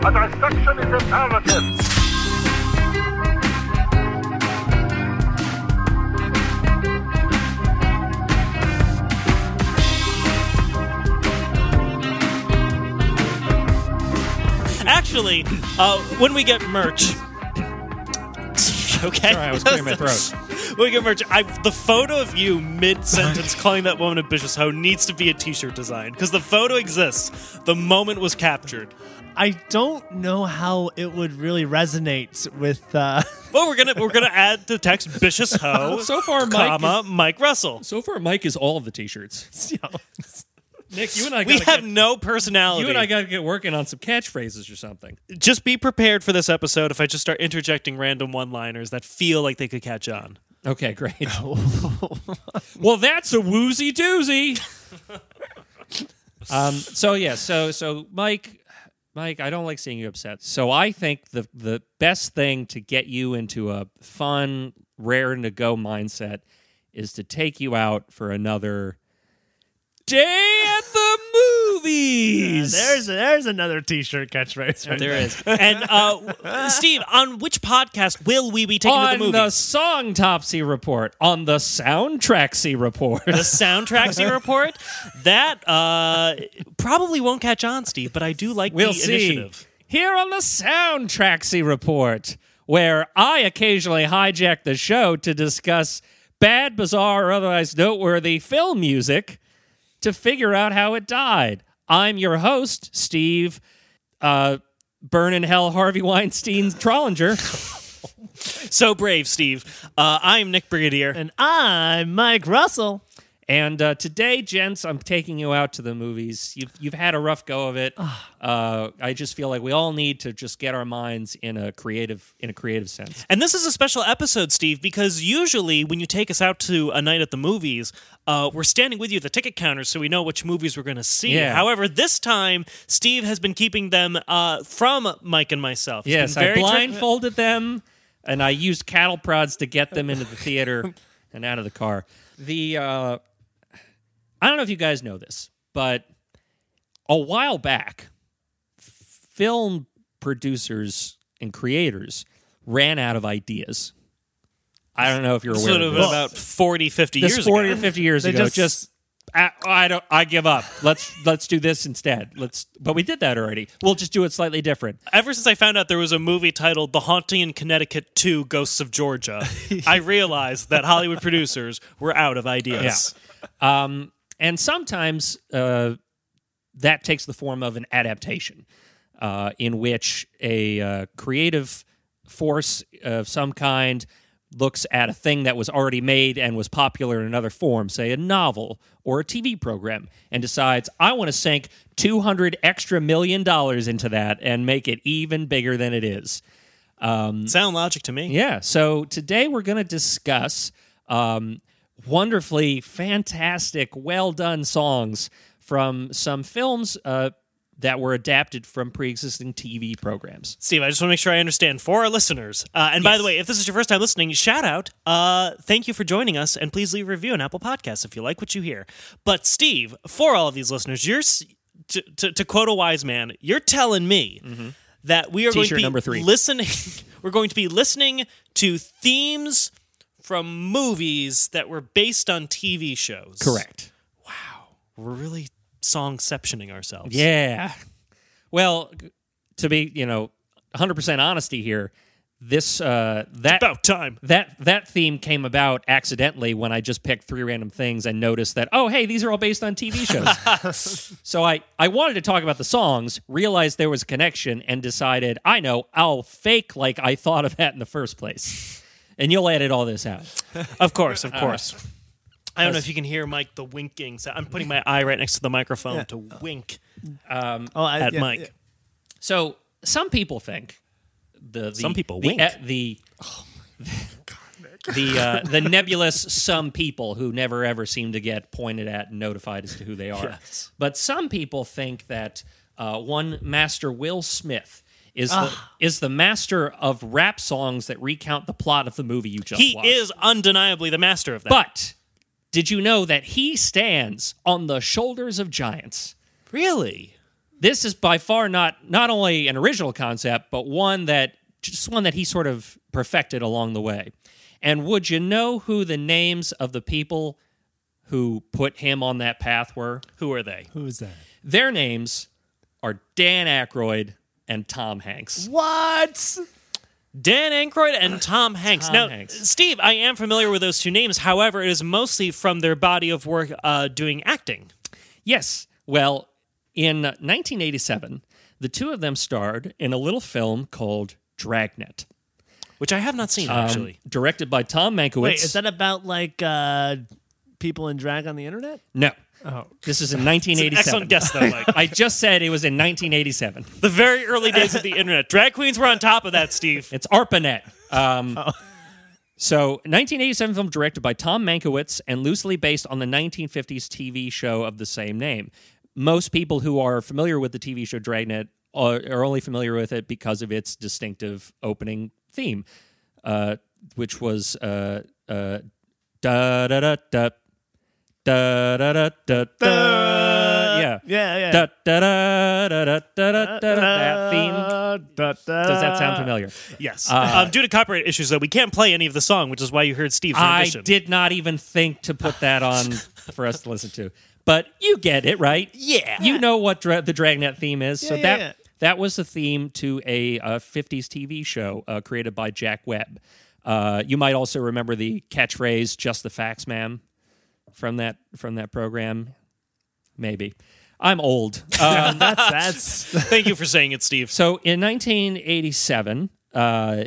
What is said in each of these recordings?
A dissection is imperative. Actually, uh, when we get merch. Okay. Sorry, I was clearing my throat. when we get merch, I, the photo of you mid sentence calling that woman a vicious hoe needs to be a t shirt design because the photo exists. The moment was captured. I don't know how it would really resonate with. Uh, Well, we're gonna we're gonna add the text "vicious hoe." So far, Mike comma Mike Russell. So far, Mike is all of the T-shirts. Nick, you and I We have get, no personality. you and I got to get working on some catchphrases or something. just be prepared for this episode if I just start interjecting random one-liners that feel like they could catch on. Okay, great. well, that's a woozy doozy. um. So yeah. So so Mike, Mike, I don't like seeing you upset. So I think the the best thing to get you into a fun, raring to go mindset is to take you out for another day at the movies. there's there's another T-shirt catchphrase. Right there is. And uh, Steve, on which podcast will we be taking to the on movie? the song Topsy report, on the soundtracksy report. the soundtracksy report that uh, probably won't catch on, Steve. But I do like We'll the see. initiative. Here on the Soundtracksy Report, where I occasionally hijack the show to discuss bad, bizarre, or otherwise noteworthy film music to figure out how it died. I'm your host, Steve uh, Burn in Hell Harvey Weinstein Trollinger. So brave, Steve. Uh, I'm Nick Brigadier. And I'm Mike Russell. And uh, today, gents, I'm taking you out to the movies. You've you've had a rough go of it. Uh, I just feel like we all need to just get our minds in a creative in a creative sense. And this is a special episode, Steve, because usually when you take us out to a night at the movies, uh, we're standing with you at the ticket counter so we know which movies we're going to see. Yeah. However, this time, Steve has been keeping them uh, from Mike and myself. He's Yes, I blindfolded them, and I used cattle prods to get them into the theater and out of the car. The uh, I don't know if you guys know this, but a while back, film producers and creators ran out of ideas. I don't know if you're aware sort of of this. about 40, 50 this years 40 ago. or 50 years They ago just- just, I, I don't I give up. Let's let's do this instead. Let's but we did that already. We'll just do it slightly different. Ever since I found out there was a movie titled The Haunting in Connecticut 2 Ghosts of Georgia, I realized that Hollywood producers were out of ideas. Um, and sometimes uh, that takes the form of an adaptation, uh, in which a uh, creative force of some kind looks at a thing that was already made and was popular in another form, say a novel or a TV program, and decides, I want to sink 200 extra million dollars into that and make it even bigger than it is. Sound logic to me. Yeah. So today we're going to discuss um, wonderfully fantastic, well done songs from some films uh, that were adapted from pre existing TV programs. Steve, I just want to make sure I understand for our listeners. Uh, and by the way, if this is your first time listening, shout out. Uh, thank you for joining us, and please leave a review on Apple Podcasts if you like what you hear. But Steve, for all of these listeners, you're to, to, to quote a wise man, you're telling me that we are going to T-shirt be number three. listening. we're going to be listening to themes from movies that were based on TV shows. Correct. Wow. We're really songceptioning ourselves. Yeah. Well, to be, you know, 100% honesty here, this, uh, that. About time. that that theme came about accidentally when I just picked three random things and noticed that oh hey these are all based on TV shows. so I I wanted to talk about the songs, realized there was a connection, and decided I know I'll fake like I thought of that in the first place, and you'll edit all this out. Of course, of course. I don't know if you can hear Mike the winking. So I'm putting my eye right next to the microphone to wink Oh, I, at yeah, Mike. yeah. So some people think the, the Some people the, wink. eh, the the uh, the nebulous some people who never ever seem to get pointed at and notified as to who they are. Yes. But some people think that uh, one Master Will Smith is the ah. is the master of rap songs that recount the plot of the movie you just watched. He watched. is undeniably the master of that. But did you know that he stands on the shoulders of giants? really, this is by far not not only an original concept, but one that just one that he sort of perfected along the way. And would you know who the names of the people who put him on that path were? Who are they? Who is that? Their names are Dan Aykroyd and Tom Hanks. What? Dan Aykroyd and Tom Hanks. Tom now, Hanks. Steve, I am familiar with those two names. However, it is mostly from their body of work uh, doing acting. Yes. Well, in 1987, the two of them starred in a little film called Dragnet, Which I have not seen, um, actually. directed by Tom Mankiewicz. Wait, is that about like uh, people in drag on the internet? no? Oh, This is in 1987. excellent guess, though, Mike. I just said it was in 1987. the very early days of the internet. Drag queens were on top of that, Steve. It's ARPANET. Um, So, 1987 film directed by Tom Mankiewicz and loosely based on the 1950s TV show of the same name. Most people who are familiar with the TV show Dragnet are, are only familiar with it because of its distinctive opening theme, uh, which was uh, uh, da da da da da da da da da. Yeah. yeah, yeah. Da da da da da da da da. That theme. Does Does that sound familiar? Yes. um, due to copyright issues, though, we can't play any of the song, which is why you heard Steve's I rendition. did not even think to put that on for us to listen to. But you get it, right? Yeah. You know what dra- the Dragnet theme is. so Yeah, yeah, that yeah. that was the theme to a uh, 50s TV show uh, created by Jack Webb. Uh, you might also remember the catchphrase "Just the facts, ma'am," from that from that program. Maybe I'm old. Um, That's that's Thank you for saying it, Steve. so in 1987, uh,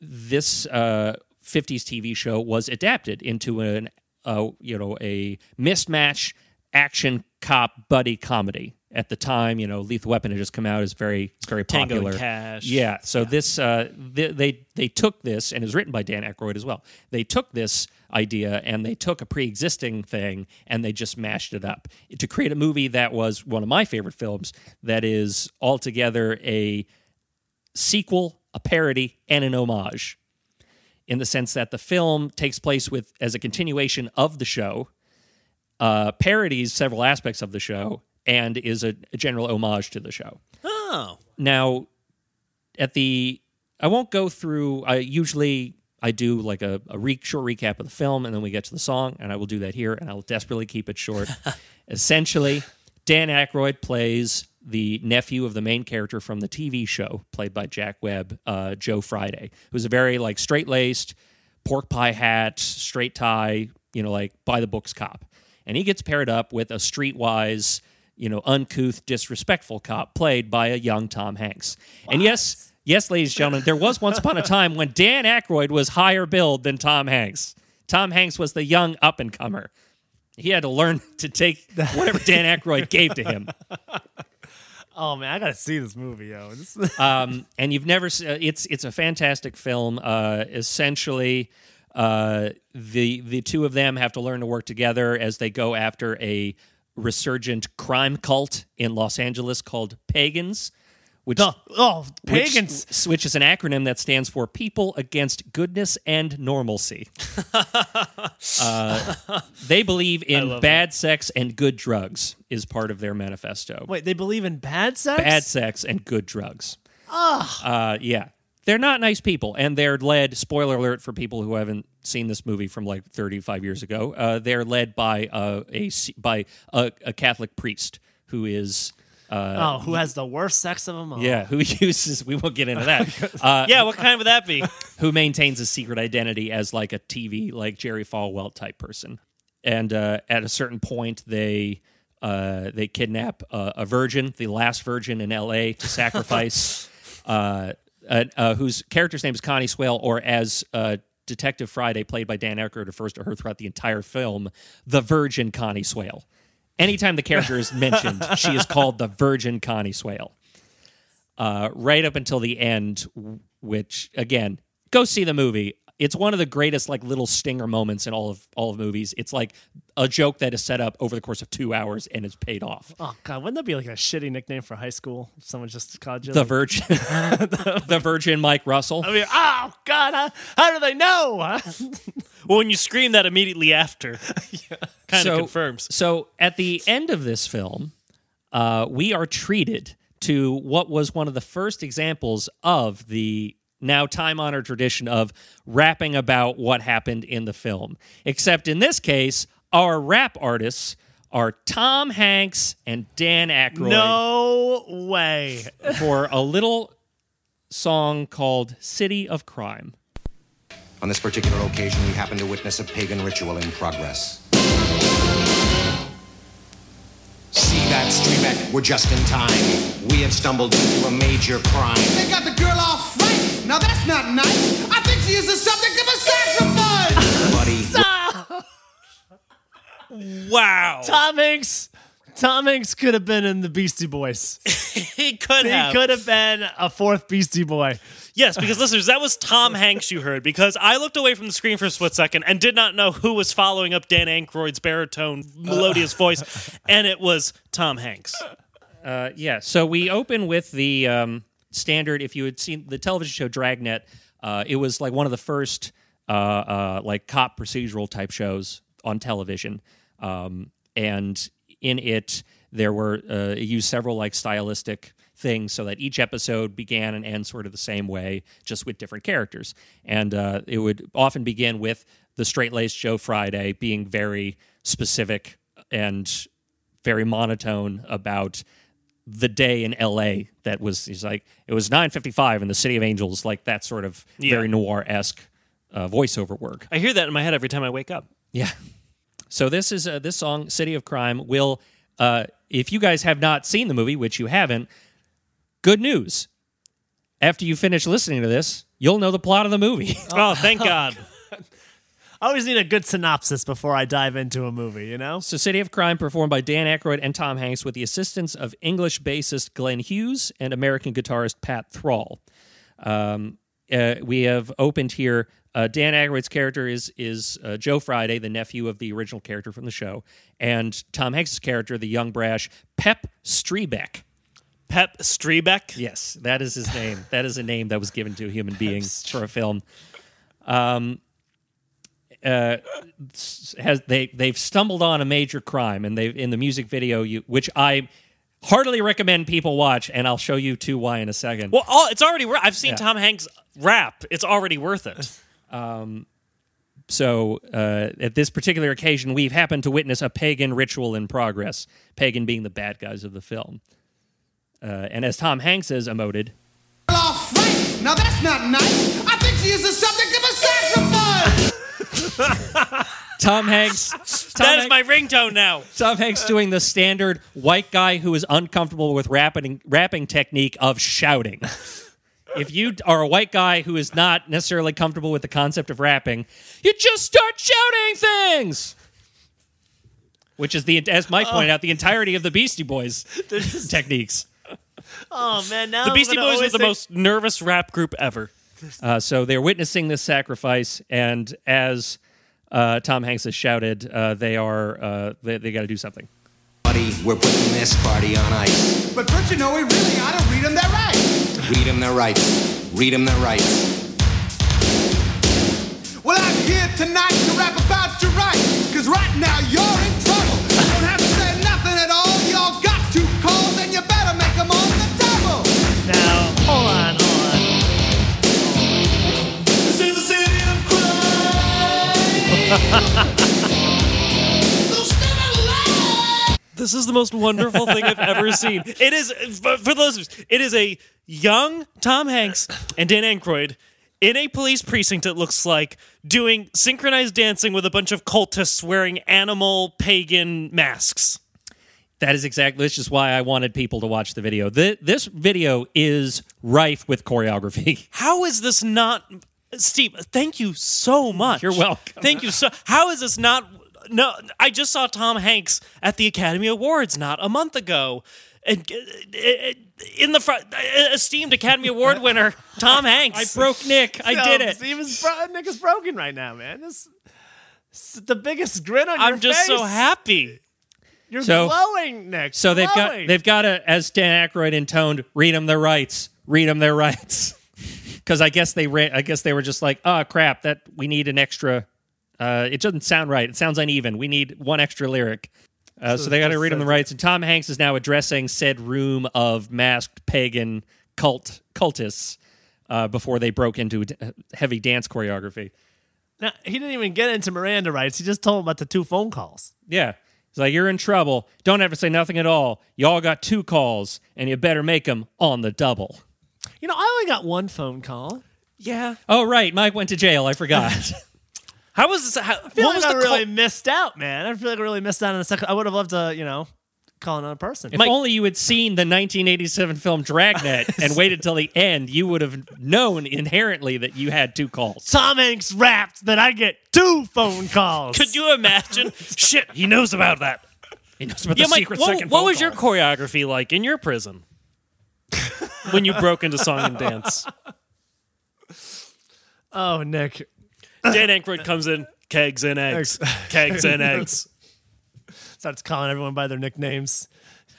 this uh, 50s TV show was adapted into an uh, you know a mismatch action cop buddy comedy. At the time, you know, Lethal Weapon had just come out. is very it's very popular. Cash. Yeah. So this uh, th- they they took this and it was written by Dan Aykroyd as well. They took this idea and they took a pre-existing thing and they just mashed it up to create a movie that was one of my favorite films that is altogether a sequel, a parody, and an homage. In the sense that the film takes place with as a continuation of the show, uh, parodies several aspects of the show, and is a, a general homage to the show. Oh. Now, at the, I won't go through. I usually I do like a, a re- short recap of the film, and then we get to the song, and I will do that here, and I will desperately keep it short. Essentially, Dan Aykroyd plays the nephew of the main character from the TV show, played by Jack Webb, uh, Joe Friday, who's a very like straight laced, pork pie hat, straight tie, you know, like by the books cop, and he gets paired up with a streetwise you know, uncouth, disrespectful cop played by a young Tom Hanks. And yes, yes, ladies and gentlemen, there was once upon a time when Dan Aykroyd was higher billed than Tom Hanks. Tom Hanks was the young up and comer. He had to learn to take whatever Dan Aykroyd gave to him. oh man, I gotta see this movie, yo. Um, and you've never se- uh, it's it's a fantastic film uh, essentially uh, the the two of them have to learn to work together as they go after a resurgent crime cult in Los Angeles called Pagans which oh, oh, which- pagans. which, is an acronym that stands for People Against Goodness and Normalcy. uh, they believe in bad sex and good drugs is part of their manifesto. Wait, they believe in bad sex? Bad sex and good drugs. Uh, yeah. They're not nice people, and they're led. Spoiler alert for people who haven't seen this movie from like 35 years ago. Uh, they're led by a by a, a Catholic priest who is Oh, who has the worst sex of them all? yeah who uses. We won't get into that. Uh, Yeah, what kind would that be? who maintains a secret identity as like a TV, like Jerry Falwell type person. And uh, at a certain point, they uh, they kidnap uh, a virgin, the last virgin in L.A., to sacrifice. uh, uh, uh, whose character's name is Connie Swail, or as uh, Detective Friday, played by Dan Aykroyd, refers to her throughout the entire film, the Virgin Connie Swail. Anytime the character is mentioned, she is called the Virgin Connie Swail uh, right up until the end, which again, go see the movie. It's one of the greatest like little stinger moments in all of all of movies. It's like a joke that is set up over the course of two hours and is paid off. Oh god, wouldn't that be like a shitty nickname for high school? Someone just called you The like- Virgin, the Virgin Mike Russell. I mean, oh god, how, how do they know? Well, when you scream that immediately after, kind of So- confirms. So at the end of this film, uh, we are treated to what was one of the first examples of the now time honored tradition of rapping about what happened in the film. Except in this case, our rap artists are Tom Hanks and Dan Aykroyd No way. for a little song called City of Crime. On this particular occasion, we happen to witness a pagan ritual in progress. See that, Strebeck? We're just in time. We have stumbled into a major crime. They got the girl all frightened. Now that's not nice. I think she is the subject of a Wow. Tom Hanks. Tom Hanks could have been in the Beastie Boys. he could He have. could have been a fourth Beastie Boy. Yes, because listeners, that was Tom Hanks you heard. Because I looked away from the screen for a split second and did not know who was following up Dan Aykroyd's baritone, melodious voice, and it was Tom Hanks. Uh, yeah. So we open with the um, standard. If you had seen the television show Dragnet, uh, it was like one of the first uh, uh, like cop procedural type shows on television, um, and in it there were uh, it used several like stylistic things so that each episode began and ends sort of the same way, just with different characters. And uh, it would often begin with the straight laced Joe Friday being very specific and very monotone about the day in LA that was he's like it was 9:55 in the city of angels like that sort of Yeah. very noir-esque uh, voiceover work. I hear that in my head every time I wake up. Yeah. So this is uh, this song City of Crime will uh, if you guys have not seen the movie which you haven't good news. After you finish listening to this, you'll know the plot of the movie. Oh, thank God. I always need a good synopsis before I dive into a movie, you know? So, City of Crime, performed by Dan Aykroyd and Tom Hanks, with the assistance of English bassist Glenn Hughes and American guitarist Pat Thrall. Um, uh, we have opened here. Uh, Dan Aykroyd's character is is uh, Joe Friday, the nephew of the original character from the show, and Tom Hanks' character, the young brash Pep Strebeck. Pep Strebeck. Yes, that is his name. that is a name that was given to a human being for a film. Um, uh, has they they've stumbled on a major crime, and they in the music video, you which I heartily recommend people watch, and I'll show you too why in a second. Well, all, it's already. I've seen Yeah. Tom Hanks rap. It's already worth it. So, uh, at this particular occasion, we've happened to witness a pagan ritual in progress. Pagan being the bad guys of the film. Uh, and as Tom Hanks has emoted, Girl. Now that's not nice. I think she is the subject of a sacrifice. Tom Hanks. Tom That is Hanks- my ringtone now. Tom Hanks doing the standard white guy who is uncomfortable with rapping rapping technique of shouting. If you are a white guy who is not necessarily comfortable with the concept of rapping, you just start shouting things. Which is the as Mike pointed out, the entirety of the Beastie Boys techniques. Oh, man. Now The I'm Beastie Boys were the think- most nervous rap group ever. Uh, so they're witnessing this sacrifice, and as uh, Tom Hanks has shouted, uh, they are uh, they, they got to do something. buddy, we're putting this party on ice. but don't you know we really ought to read them that rights? Read them their rights. Read them their rights. Well, I'm here tonight to rap about your rights. Cause right now you're in trouble. You don't have to say nothing at all. Y'all got two calls and you better make them on the double. Now, hold on, hold on. This is the city of crime. This is the most wonderful thing I've ever seen. It is for the listeners. It is a young Tom Hanks and Dan Aykroyd in a police precinct. It looks like doing synchronized dancing with a bunch of cultists wearing animal pagan masks. That is exactly. This is why I wanted people to watch the video. Th this video is rife with choreography. How is this not, Steve? Thank you so much. You're welcome. Thank you so. How is this not? No, I just saw Tom Hanks at the Academy Awards not a month ago, and uh, in the front, esteemed Academy Award winner Tom Hanks. I broke Nick. I did Yo, it. Bro- Nick is broken right now, man. This, this is the biggest grin on your face. I'm just so happy. You're So- glowing, Nick. So they've got Glowing. they've got to, as Dan Aykroyd intoned, read them their rights. Read them their rights. Because I guess they ra- I guess they were just like, oh crap, that we need an extra. Uh, it doesn't sound right. It sounds uneven. We need one extra lyric. Uh, so, they got to read him the rights. And Tom Hanks is now addressing said room of masked pagan cult cultists uh, before they broke into d- heavy dance choreography. Now, he didn't even get into Miranda rights. He just told him about the two phone calls. Yeah. He's like, you're in trouble. Don't ever say nothing at all. Y'all got two calls, and you better make them on the double. You know, I only got one phone call. Yeah. Oh, right. Mike went to jail. I forgot. How was this? How, I feel what was I the really call- missed out, man. I feel like I really missed out on the second. I would have loved to, you know, call another person. if only you had seen the 1987 film Dragnet and waited till the end, you would have known inherently that you had two calls. Tom Hanks rapped that I get two phone calls. Could you imagine? Shit, he knows about that. He knows about Yeah, the Mike, secret what, second what phone was call. your choreography like in your prison when you broke into song and dance? Oh, Nick. Dan Aykroyd comes in, kegs and eggs, kegs and eggs. Starts calling everyone by their nicknames.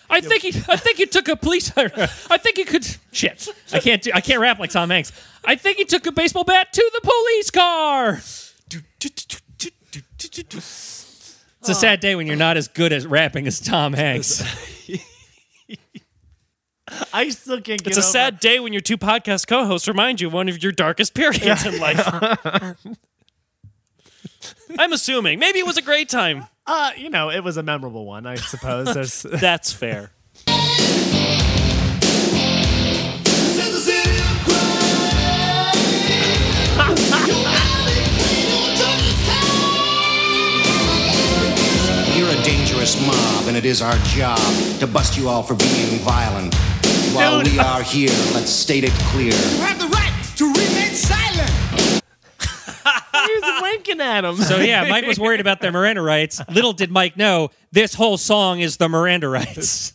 I think he. I think he took a police. I think he could. Shit. I can't. Do, I can't rap like Tom Hanks. I think he took a baseball bat to the police car. It's a sad day when you're not as good at rapping as Tom Hanks. I still can't get It's a over- sad day when your two podcast co-hosts remind you of one of your darkest periods in life. I'm assuming. Maybe it was a great time. Uh, you know, it was a memorable one, I suppose. There's That's fair. You're a dangerous mob, and it is our job to bust you all for being violent. While Dude. we are here, let's state it clear. You have the right to remain silent. he was winking at him. So yeah, Mike was worried about their Miranda rights. Little did Mike know this whole song is the Miranda rights.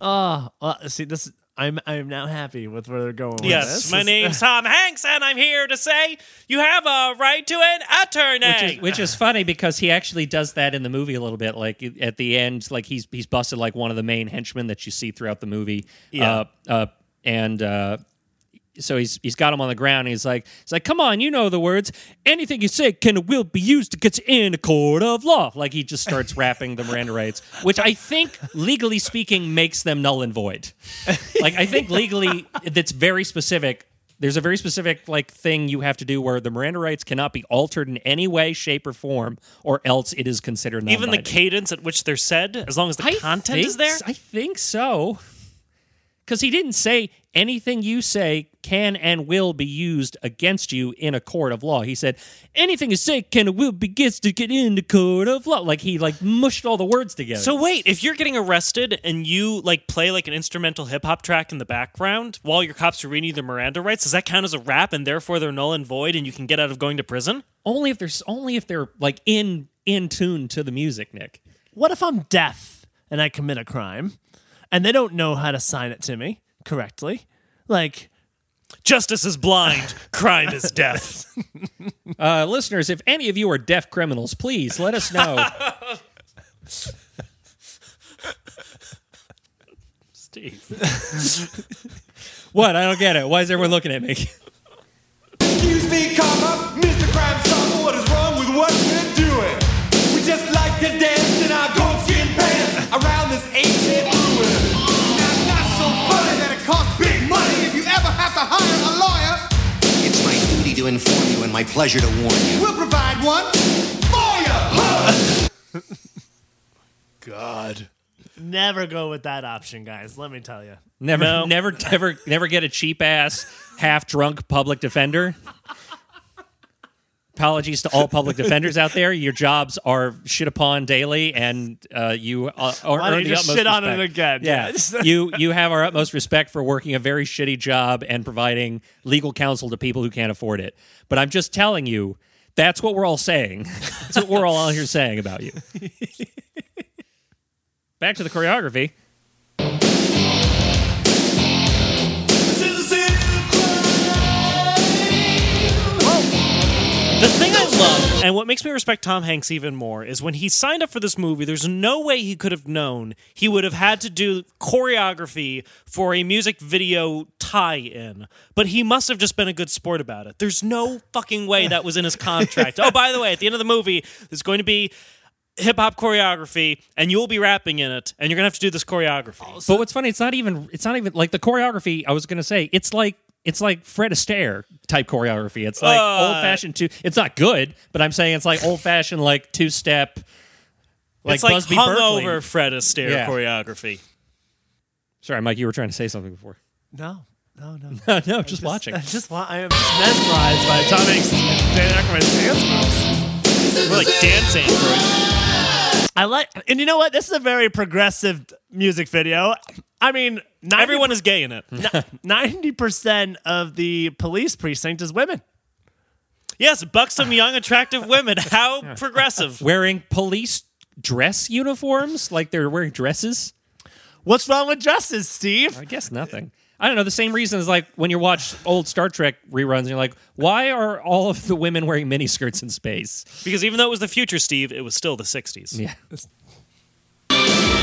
well, ah, uh, see, this I'm I'm now happy with where they're going. with Yes, this. my name's Tom Hanks, and I'm here to say you have a right to an attorney. which is which is funny because he actually does that in the movie a little bit. Like at the end, like he's he's busted like one of the main henchmen that you see throughout the movie. Yeah. Uh, uh, and uh, so he's he's got him on the ground. He's like he's like, come on, you know the words. Anything you say can and will be used against in a court of law. Like he just starts rapping the Miranda rights, which I think legally speaking makes them null and void. Like I think legally that's very specific. There's a very specific like thing you have to do where the Miranda rights cannot be altered in any way, shape, or form, or else it is considered Even the cadence at which they're said, as long as the I content think is there. I think so. Because he didn't say anything you say can and will be used against you in a court of law. He said anything you say can and will be gets to get in the court of law. Like he like mushed all the words together. So wait, if you're getting arrested and you like play like an instrumental hip hop track in the background while your cops are reading you the Miranda rights, does that count as a rap and therefore they're null and void and you can get out of going to prison? only if there's only if they're like in in tune to the music, Nick. What if I'm deaf and I commit a crime, and they don't know how to sign it to me correctly? Like, Justice is blind, crime is death. Uh, listeners, if any of you are deaf criminals, please let us know. Steve. what? I don't get it. Why is everyone looking at me? Excuse me, comma, Mr. Crime Stopper, what is wrong with what we're doing? We just like to dance in our goatskin pants around this ancient to hire a lawyer. It's my duty to inform you and my pleasure to warn you. We'll provide one for you. Huh? never go with that option, guys. Let me tell you. Never, No. never, never, never get a cheap ass, half drunk public defender. Apologies to all public defenders out there. Your jobs are shit upon daily, and uh, you uh, are Why don't earn the utmost shit on it again? Yeah, Yeah. you you have our utmost respect for working a very shitty job and providing legal counsel to people who can't afford it. But I'm just telling you, that's what we're all saying. That's what we're all out here saying about you. Back to the choreography. The thing I love, and what makes me respect Tom Hanks even more, is when he signed up for this movie, there's no way he could have known he would have had to do choreography for a music video tie in. But he must have just been a good sport about it. There's no fucking way that was in his contract. oh, by the way, at the end of the movie, there's going to be hip hop choreography, and you'll be rapping in it, and you're gonna have to do this choreography. But what's funny, it's not even it's not even like the choreography. I was gonna say it's like it's like Fred Astaire type choreography. It's like Uh. old fashioned two. It's not good, but I'm saying it's like old fashioned like two step. Like it's like hungover Berkeley. Fred Astaire Yeah. choreography. Sorry, Mike, you were trying to say something before. No, no, no. no, just, watching. I just wa- I am just mesmerized by Tom Hanks and Dan Aykroyd's dance moves. We're like dancing. For it. I like, and you know what? This is a very progressive music video. I mean, 90, Everyone is gay in it. ninety percent of the police precinct is women. Yes, buxom, young, attractive women. How progressive. Wearing police dress uniforms, like they're wearing dresses. What's wrong with dresses, Steve? I guess nothing. I don't know. The same reason is like when you watch old Star Trek reruns, and you're like, why are all of the women wearing miniskirts in space? Because even though it was the future, Steve, it was still the 60s. Yeah.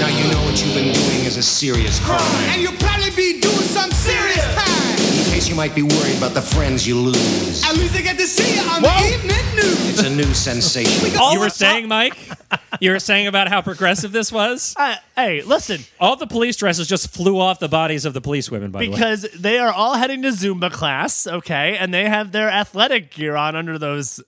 Now you know what you've been doing is a serious crime. And you'll probably be doing some serious time. In case you might be worried about the friends you lose. At least I get to see you on the evening news. It's a new sensation. All You were the- saying, Mike? You were saying about how progressive this was? Uh, hey, listen, All the police dresses just flew off the bodies of the police women, by the way. because they are all heading to Zumba class, okay, and they have their athletic gear on under those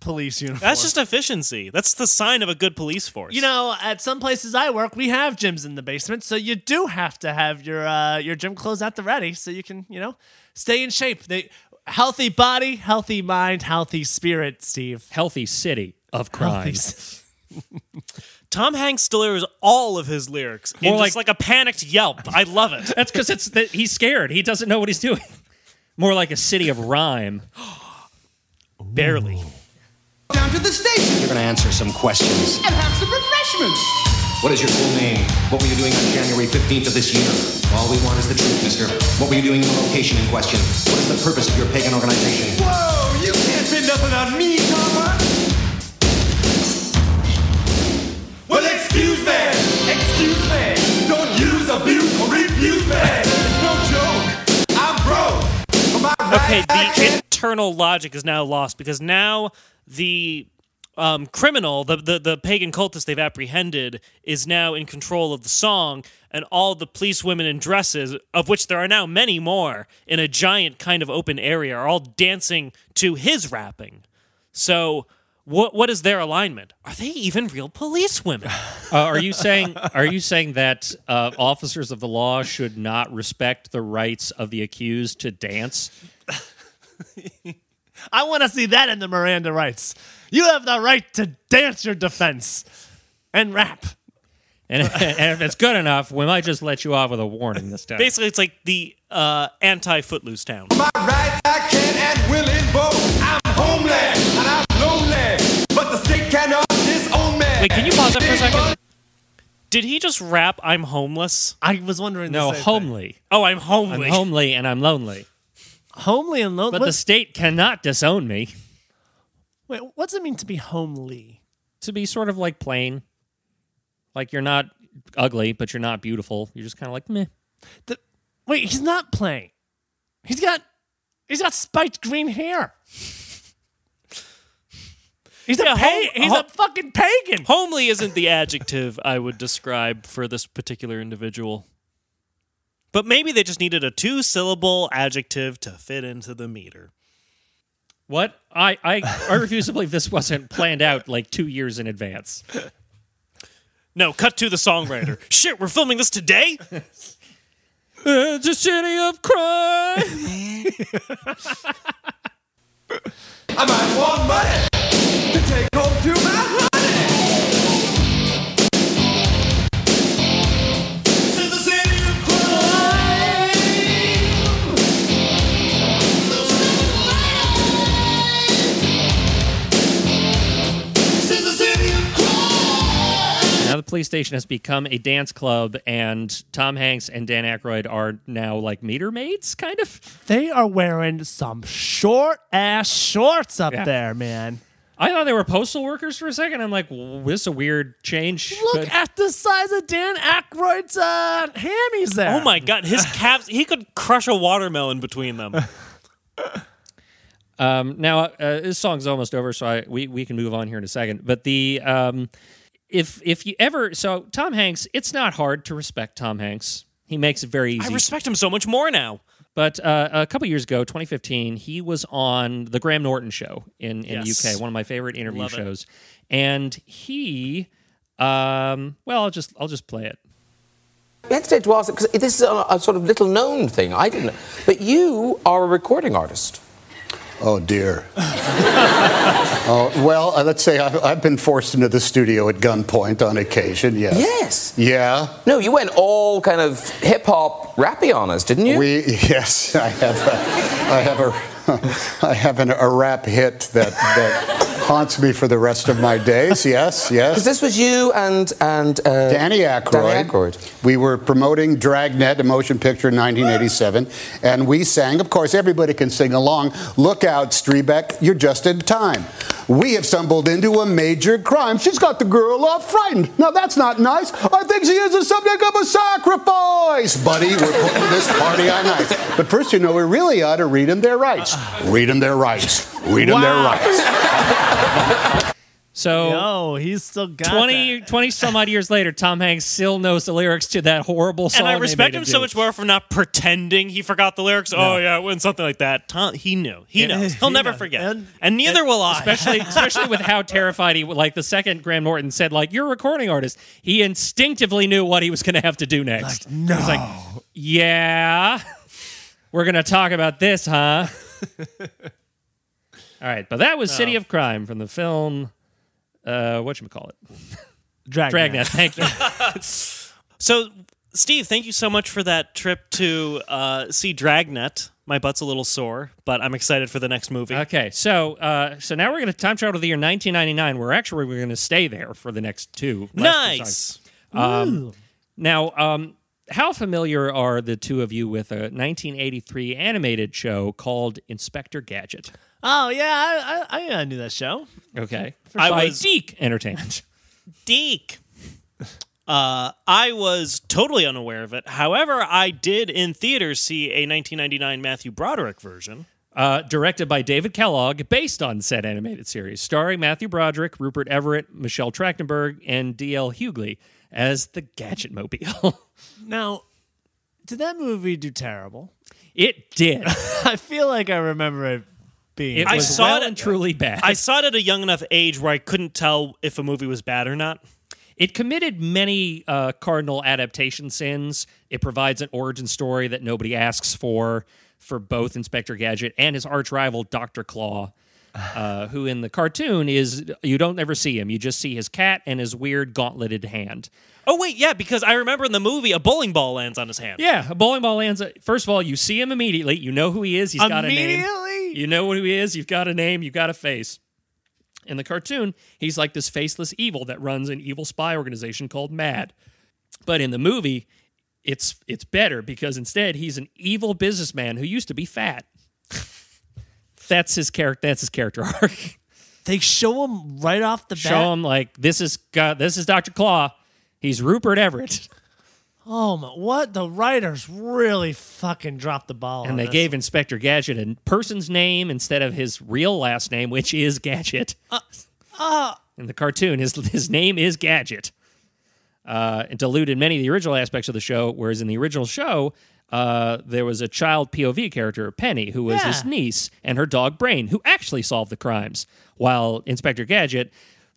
police uniform. That's just efficiency. That's the sign of a good police force. You know, at some places I work, we have gyms in the basement, so you do have to have your uh, your gym clothes at the ready, so you can, you know, stay in shape. They healthy body, healthy mind, healthy spirit. Steve, Healthy city of crime. Tom Hanks delivers all of his lyrics in More just like- like a panicked yelp. I love it. That's because it's that he's scared. He doesn't know what he's doing. More like a city of rhyme. Barely. Down to the station You're gonna answer some questions. and have some refreshments. What is your full name? What were you doing on January 15th of this year? All we want is the truth, mister. What were you doing in the location in question? What is the purpose of your pagan organization? Whoa, you can't pin nothing on me, Thomas. Well, excuse me, excuse me. Don't use, abuse, or refuse me. It's no joke. I'm broke. On my right Okay, the internal logic is now lost because now the um, criminal, the, the the pagan cultist they've apprehended, is now in control of the song, and all the police women in dresses, of which there are now many more, in a giant kind of open area, are all dancing to his rapping. So, what what is their alignment? Are they even real police women? Uh, are you saying are you saying that uh, officers of the law should not respect the rights of the accused to dance? I want to see that in the Miranda rights. You have the right to dance your defense and rap. And, and if it's good enough, we might just let you off with a warning this time. Basically, it's like the uh, anti Footloose town. My rights I can and will invoke. I'm homeless and I'm lonely, but the state cannot disown me. Wait, can you pause that for a second? Did he just rap "I'm homeless"? I was wondering. no, the same thing. homely. Oh, I'm homely. I'm homely. homely and I'm lonely. Homely and lonely. But the state cannot disown me. Wait, what's it mean to be homely? To be sort of like plain. Like you're not ugly, but you're not beautiful. You're just kind of like meh. The, wait, he's not plain. He's got he's got spiked green hair. He's Yeah, a pa- he's hom- a fucking pagan. Homely isn't the adjective I would describe for this particular individual. But maybe they just needed a two syllable adjective to fit into the meter. What? I, I I refuse to believe this wasn't planned out like two years in advance. No, cut to the songwriter. Shit, we're filming this today? It's a city of crime. I might want money to take home to my honey. Police station has become a dance club, and Tom Hanks and Dan Aykroyd are now like meter maids, kind of. They are wearing some short ass shorts up Yeah. there, man. I thought they were postal workers for a second. I'm like, "W- this is a weird change. Look but- at the size of Dan Aykroyd's uh, hammies there. Oh my god, his calves, he could crush a watermelon between them. Um, now uh, this song's almost over, so I, we we can move on here in a second. But the um, if if you ever so Tom Hanks, it's not hard to respect Tom Hanks. He makes it very easy. I respect him so much more now. But uh, a couple years ago, 2015, he was on the Graham Norton show in, in Yes. the UK, one of my favorite interview Love it. shows. And he, um, well, I'll just I'll just play it. We hesitate to ask because this is a, a sort of little known thing. I didn't. But you are a recording artist. Oh dear. oh, well, uh, let's say I've, I've been forced into the studio at gunpoint on occasion. Yes. Yes. Yeah. No, you went all kind of hip hop rappy on us, didn't you? We yes, I have. A, I have a. I have an, a rap hit that that haunts me for the rest of my days. Yes, yes. Because this was you and and uh, Danny Aykroyd. Danny Aykroyd. We were promoting Dragnet, a motion picture in 1987, and we sang. Of course, everybody can sing along. Look out, Strebeck, you're just in time. We have stumbled into a major crime. She's got the girl all frightened. Now that's not nice. I think she is the subject of a sacrifice, buddy. We're putting this party on ice. But first, you know, we really ought to read them their rights. Read them their rights. Read them their rights. So Oh, he's still got 20, that. 20 some odd years later, Tom Hanks still knows the lyrics to that horrible song. And I respect made him so much more for not pretending he forgot the lyrics. Oh yeah, when something like that. Tom, he knew. He knows. He'll He never knows. forget. And- And, neither will I. especially especially with how terrified he was like the second Graham Norton said like you're a recording artist he instinctively knew what he was going to have to do next no he's like yeah we're going to talk about this huh all right but that was City of Crime from the film uh what call it Dragnet. Dragnet thank you So, Steve, thank you so much for that trip to uh, see Dragnet. My butt's a little sore, but I'm excited for the next movie. okay so uh so now we're going to time travel to the year 1999 we're actually we're going to stay there for the next two last two songs. nice. Now, um, how familiar are the two of you with a 1983 animated show called Inspector Gadget? Oh yeah, I, I, I knew that show. Okay, I by was- DiC Entertainment. DiC. Uh, I was totally unaware of it. However, I did in theaters see a 1999 Matthew Broderick version. Uh, directed by David Kellogg, based on said animated series, starring Matthew Broderick, Rupert Everett, Michelle Trachtenberg, and D.L. Hughley as the Gadget Mobile. Now, did that movie do terrible? it did. I feel like I remember it being. It I was saw well it- and truly bad. I saw it at a young enough age where I couldn't tell if a movie was bad or not. It committed many uh, cardinal adaptation sins. It provides an origin story that nobody asks for for both Inspector Gadget and his arch rival Doctor Claw, uh, who in the cartoon is you don't ever see him. You just see his cat and his weird gauntleted hand. Oh wait, yeah, because I remember in the movie a bowling ball lands on his hand. Yeah, a bowling ball lands. First of all, you see him immediately. You know who he is. He's got a name. Immediately? You know who he is. You've got a name. You've got a face. In the cartoon, he's like this faceless evil that runs an evil spy organization called MAD. But in the movie, it's it's better because instead he's an evil businessman who used to be fat. That's his character. That's his character arc. They show him right off the bat. Show him like this is God, this is Doctor Claw. He's Rupert Everett, Oh my! What the writers really fucking dropped the ball. on and they this. gave Inspector Gadget a person's name instead of his real last name, which is Gadget. in the cartoon, his his name is Gadget. Uh, it diluted many of the original aspects of the show, whereas in the original show, uh, there was a child POV character, Penny, who was his niece, and her dog Brain, who actually solved the crimes, while Inspector Gadget,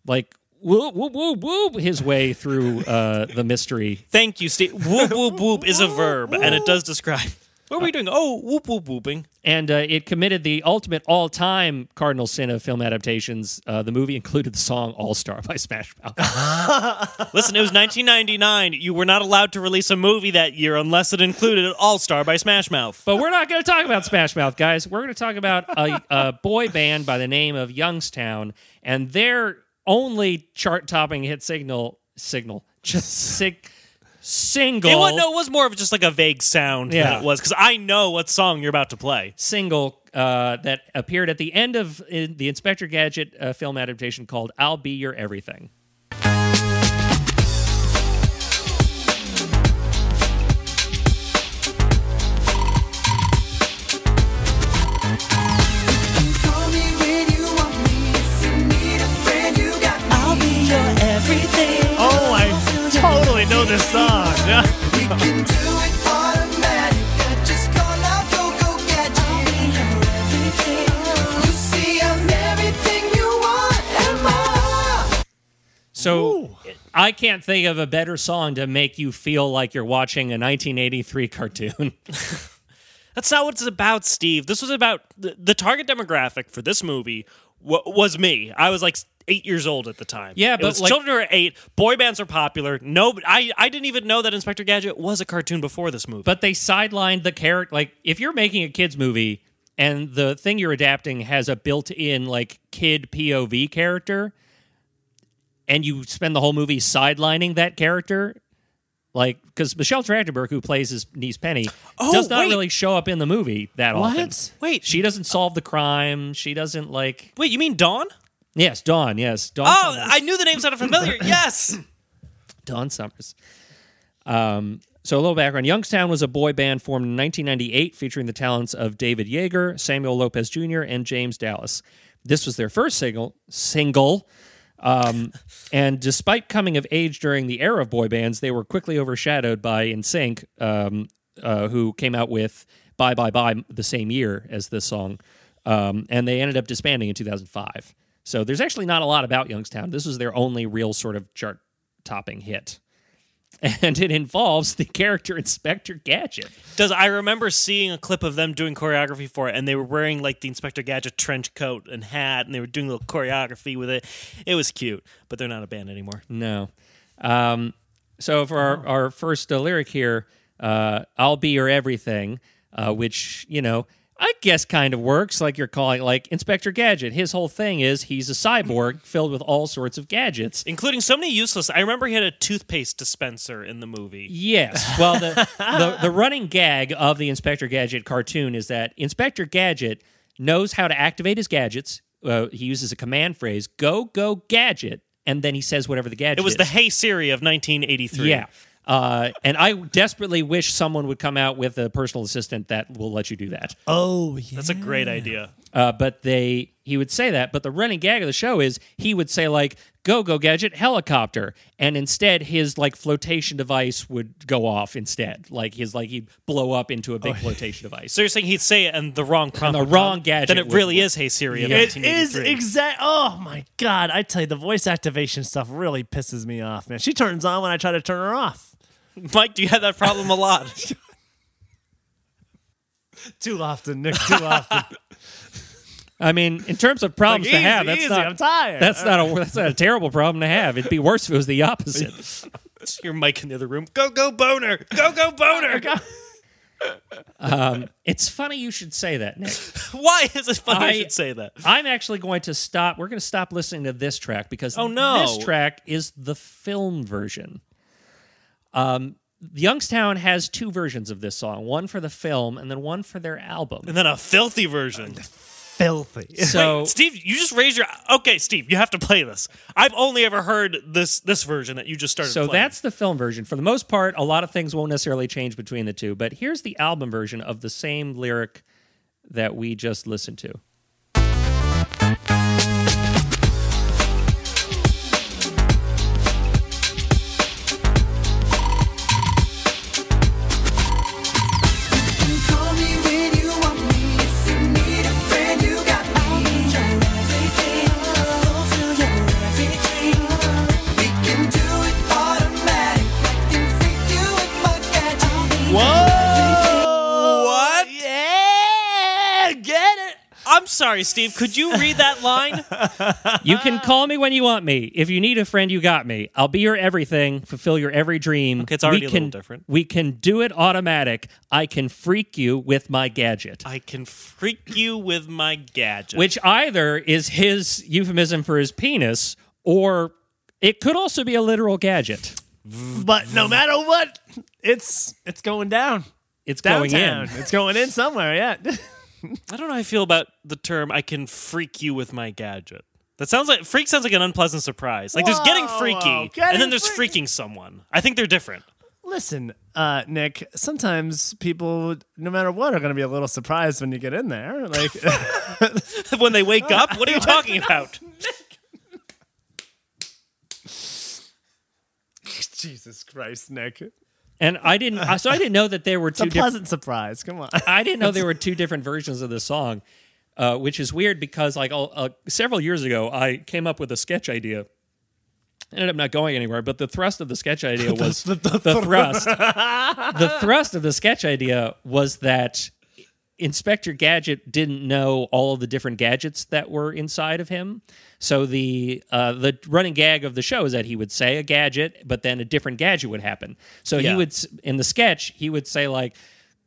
like whoop whoop whoop whoop, his way through uh, the mystery. Thank you, Steve. Whoop whoop whoop is a verb, and it does describe. What were we doing? Oh, whoop whoop whooping. And uh, it committed the ultimate all-time cardinal sin of film adaptations. Uh, the movie included the song "All Star" by Smash Mouth. Listen, it was 1999. You were not allowed to release a movie that year unless it included All Star by Smash Mouth. But we're not going to talk about Smash Mouth, guys. We're going to talk about a, a boy band by the name of Youngstown and their only chart-topping hit signal signal just sig, single It was, no, it was more of just like a vague sound Yeah. than it was because I know what song you're about to play. single uh, that appeared at the end of uh, the Inspector Gadget uh, film adaptation called "I'll Be Your Everything." Want and more. So I can't think of a better song to make you feel like you're watching a 1983 cartoon. That's not what it's about, Steve. This was about the, the target demographic for this movie wa was me. I was like eight years old at the time. Yeah, but, like- children are eight. Boy bands are popular. No, I I didn't even know that Inspector Gadget was a cartoon before this movie. but they sidelined the character. Like, if you're making a kids movie and the thing you're adapting has a built-in like kid POV character, and you spend the whole movie sidelining that character, like because Michelle Trachtenberg, who plays his niece Penny, Oh, does not wait. really show up in the movie that often. Wait, She doesn't solve the crime. She doesn't like. wait, you mean Dawn? Yes, Dawn. Yes, Dawn. Oh, Summers. I knew the name sounded familiar. yes. Dawn Summers. Um, so a little background: Youngstown was a boy band formed in 1998, featuring the talents of David Yeager, Samuel Lopez Jr., and James Dallas. This was their first single. Single. Um, and despite coming of age during the era of boy bands, they were quickly overshadowed by NSYNC, um, uh, who came out with "Bye Bye Bye" the same year as this song, um, and they ended up disbanding in 2005. So there's actually not a lot about Youngstown. This was their only real sort of chart-topping hit, and it involves the character Inspector Gadget. Does I remember seeing a clip of them doing choreography for it, and they were wearing like the Inspector Gadget trench coat and hat, and they were doing a little choreography with it. It was cute, but they're not a band anymore. No. Um, so for our, our first uh, lyric here, uh, "I'll be your everything," uh, which you know I guess kind of works. Like you're calling like Inspector Gadget. His whole thing is he's a cyborg filled with all sorts of gadgets. including so many useless. I remember he had a toothpaste dispenser in the movie. Yes. Well, the, the the running gag of the Inspector Gadget cartoon is that Inspector Gadget knows how to activate his gadgets. Uh, he uses a command phrase, "Go go gadget," and then he says whatever the gadget. It was is. the Hey Siri of 1983. Yeah. Uh, and I desperately wish someone would come out with a personal assistant that will let you do that. Oh, yeah. that's a great idea. Uh, but they, he would say that. But the running gag of the show is he would say like, "Go go gadget helicopter," and instead his like flotation device would go off instead. Like his like he'd blow up into a big flotation device. So you're saying he'd say it and the wrong prompt, the wrong come? gadget Then it would- really is Hey Siri Yeah. It is 1983. exact. Oh my god! I tell you, the voice activation stuff really pisses me off, man. She turns on when I try to turn her off. Mike, do you have that problem a lot? Too often, Nick. Too often. I mean, in terms of problems Like, to easy, have, that's easy, not. I'm tired. That's not a that's not a terrible problem to have. It'd be worse if it was the opposite. Your Mike in the other room. Go go boner. Go go boner. Um, it's funny you should say that, Nick. Why is it funny? I, I- should say that. I'm actually going to stop. We're going to stop listening to this track because Oh, no. this track is the film version. Um, Youngstown has two versions of this song: one for the film, and then one for their album. And then a filthy version. filthy. So Wait, Steve, you just raised your. Okay, Steve, you have to play this. I've only ever heard this this version that you just started. So playing. that's the film version. For the most part, a lot of things won't necessarily change between the two, but here's the album version of the same lyric that we just listened to. Sorry, Steve. Could you read that line? You can call me when you want me. If you need a friend, you got me. I'll be your everything, fulfill your every dream. Okay, it's already we a can, little different. We can do it automatic. I can freak you with my gadget. I can freak you with my gadget. Which either is his euphemism for his penis, or it could also be a literal gadget. But no matter what, it's it's going down. It's going in. It's going in somewhere. Yeah. I don't know how I feel about the term "I can freak you with my gadget." That sounds like freak sounds like an unpleasant surprise. Like there's getting Whoa, freaky, whoa, and then there's freaky. freaking someone. I think they're different. Listen, uh, Nick. Sometimes people, no matter what, are going to be a little surprised when you get in there. Like, when they wake up, what are you talking about? Jesus Christ, Nick. And I didn't, so I didn't know that there were It's two a different. pleasant surprise. Come on. I didn't know there were two different versions of the song, uh, which is weird because like uh, several years ago, I came up with a sketch idea. Ended up not going anywhere, but the thrust of the sketch idea was the, thrust. the thrust of the sketch idea was that Inspector Gadget didn't know all of the different gadgets that were inside of him. So the uh, the running gag of the show is that he would say a gadget, but then a different gadget would happen. So Yeah. he would in the sketch he would say like,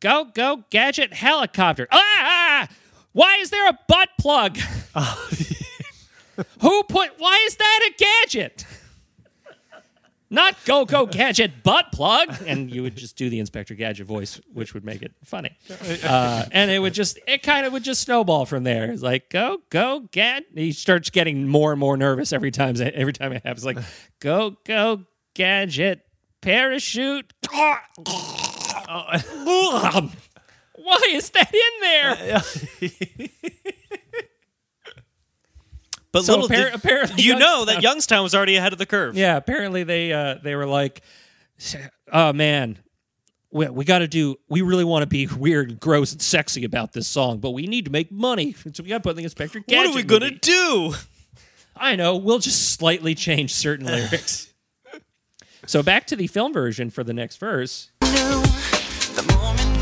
"Go go gadget helicopter." Ah! Why is there a butt plug? Who put? Why is that a gadget? Not go go gadget butt plug, and you would just do the Inspector Gadget voice, which would make it funny, uh, and it would just it kind of would just snowball from there. It's like go go gad. He starts getting more and more nervous every time every time it happens. Like go go gadget parachute. Why is that in there? But So little appar- did apparently you know that Youngstown was already ahead of the curve. Yeah, apparently they uh, they were like, "Oh man, we, we got to do. We really want to be weird, and gross, and sexy about this song, but we need to make money, so we got to put in the Inspector Gadget." What are we gonna do? I know. We'll just slightly change certain lyrics. So back to the film version for the next verse. The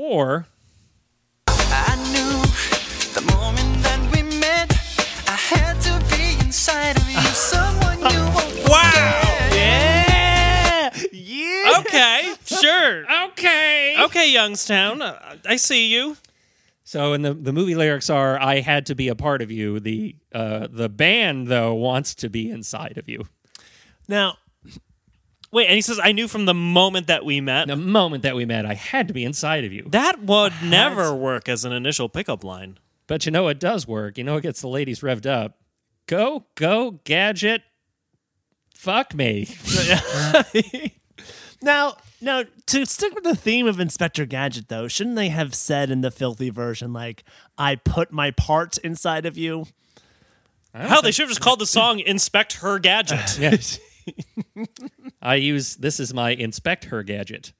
Or I knew the moment that we met, I had to be inside of you, someone you won't. Wow. Yeah. Yeah. Okay, sure. okay, Okay, Youngstown, uh, I see you. So in the the movie lyrics are, "I had to be a part of you." The uh, the band though wants to be inside of you. Now, Wait, and he says, "I knew from the moment that we met." The moment that we met, I had to be inside of you. That would never work as an initial pickup line. But you know it does work. You know it gets the ladies revved up. Go, go, gadget. Fuck me. now, now to stick with the theme of Inspector Gadget, though, shouldn't they have said in the filthy version, like, "I put my part inside of you"? Hell, they should have just called the song "Inspect Her Gadget." Yes. I use this is my inspect her gadget.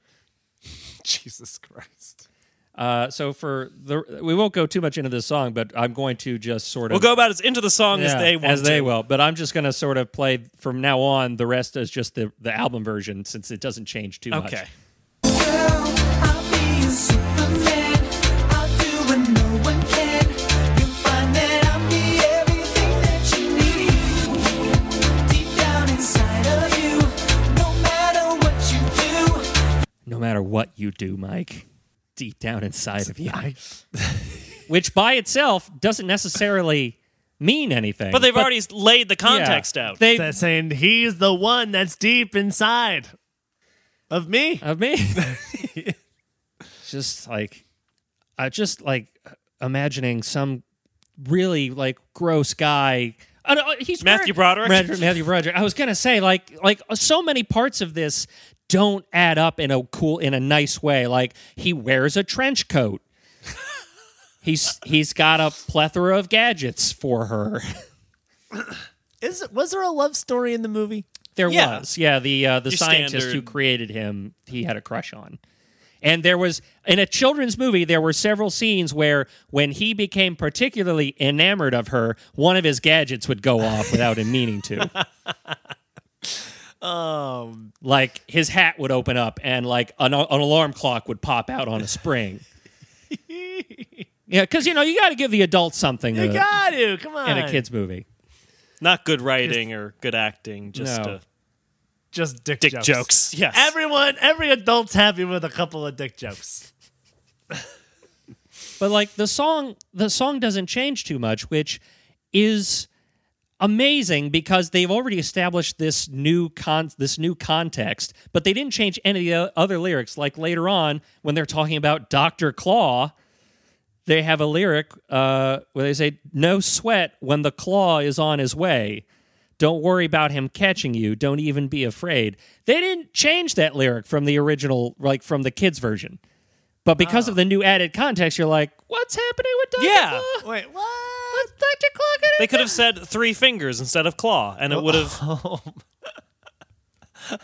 Jesus Christ. Uh, so for the we won't go too much into this song, but I'm going to just sort of We'll go about as into the song as they want as they to. will. But I'm just going to sort of play from now on the rest as just the the album version since it doesn't change too much. Okay. No matter what you do, Mike, deep down inside of you, which by itself doesn't necessarily mean anything. But they've already laid the context yeah, out. They That's saying he's the one that's deep inside of me. of me. just like I just like imagining some really like gross guy. I don't, uh, he's Matthew wearing- Broderick? Matthew, Matthew Broderick. I was gonna say like like uh, so many parts of this don't add up in a cool in a nice way. Like he wears a trench coat. he's he's got a plethora of gadgets for her. Is was there a love story in the movie? There Yeah. was, yeah. The uh, the Your scientist who created him, he had a crush on. And there was in a children's movie, there were several scenes where when he became particularly enamored of her, one of his gadgets would go off without him meaning to. Um, like his hat would open up and like an, an alarm clock would pop out on a spring. yeah, because you know you got to give the adults something you to- got to come on. in a kids movie. Not good writing or good acting, just No. uh, just dick, dick jokes. jokes. Yes. Everyone, every adult's happy with a couple of dick jokes. but like the song the song doesn't change too much which is amazing because they've already established this new con this new context but they didn't change any of the other lyrics like later on when they're talking about Dr. Claw they have a lyric uh, where they say no sweat when the claw is on his way don't worry about him catching you don't even be afraid they didn't change that lyric from the original like from the kids version but because of the new added context, you're like, "What's happening with Dr. Yeah. Claw? Wait, what? Dr. Claw gonna They could have said three fingers instead of claw, and it would have. Oh,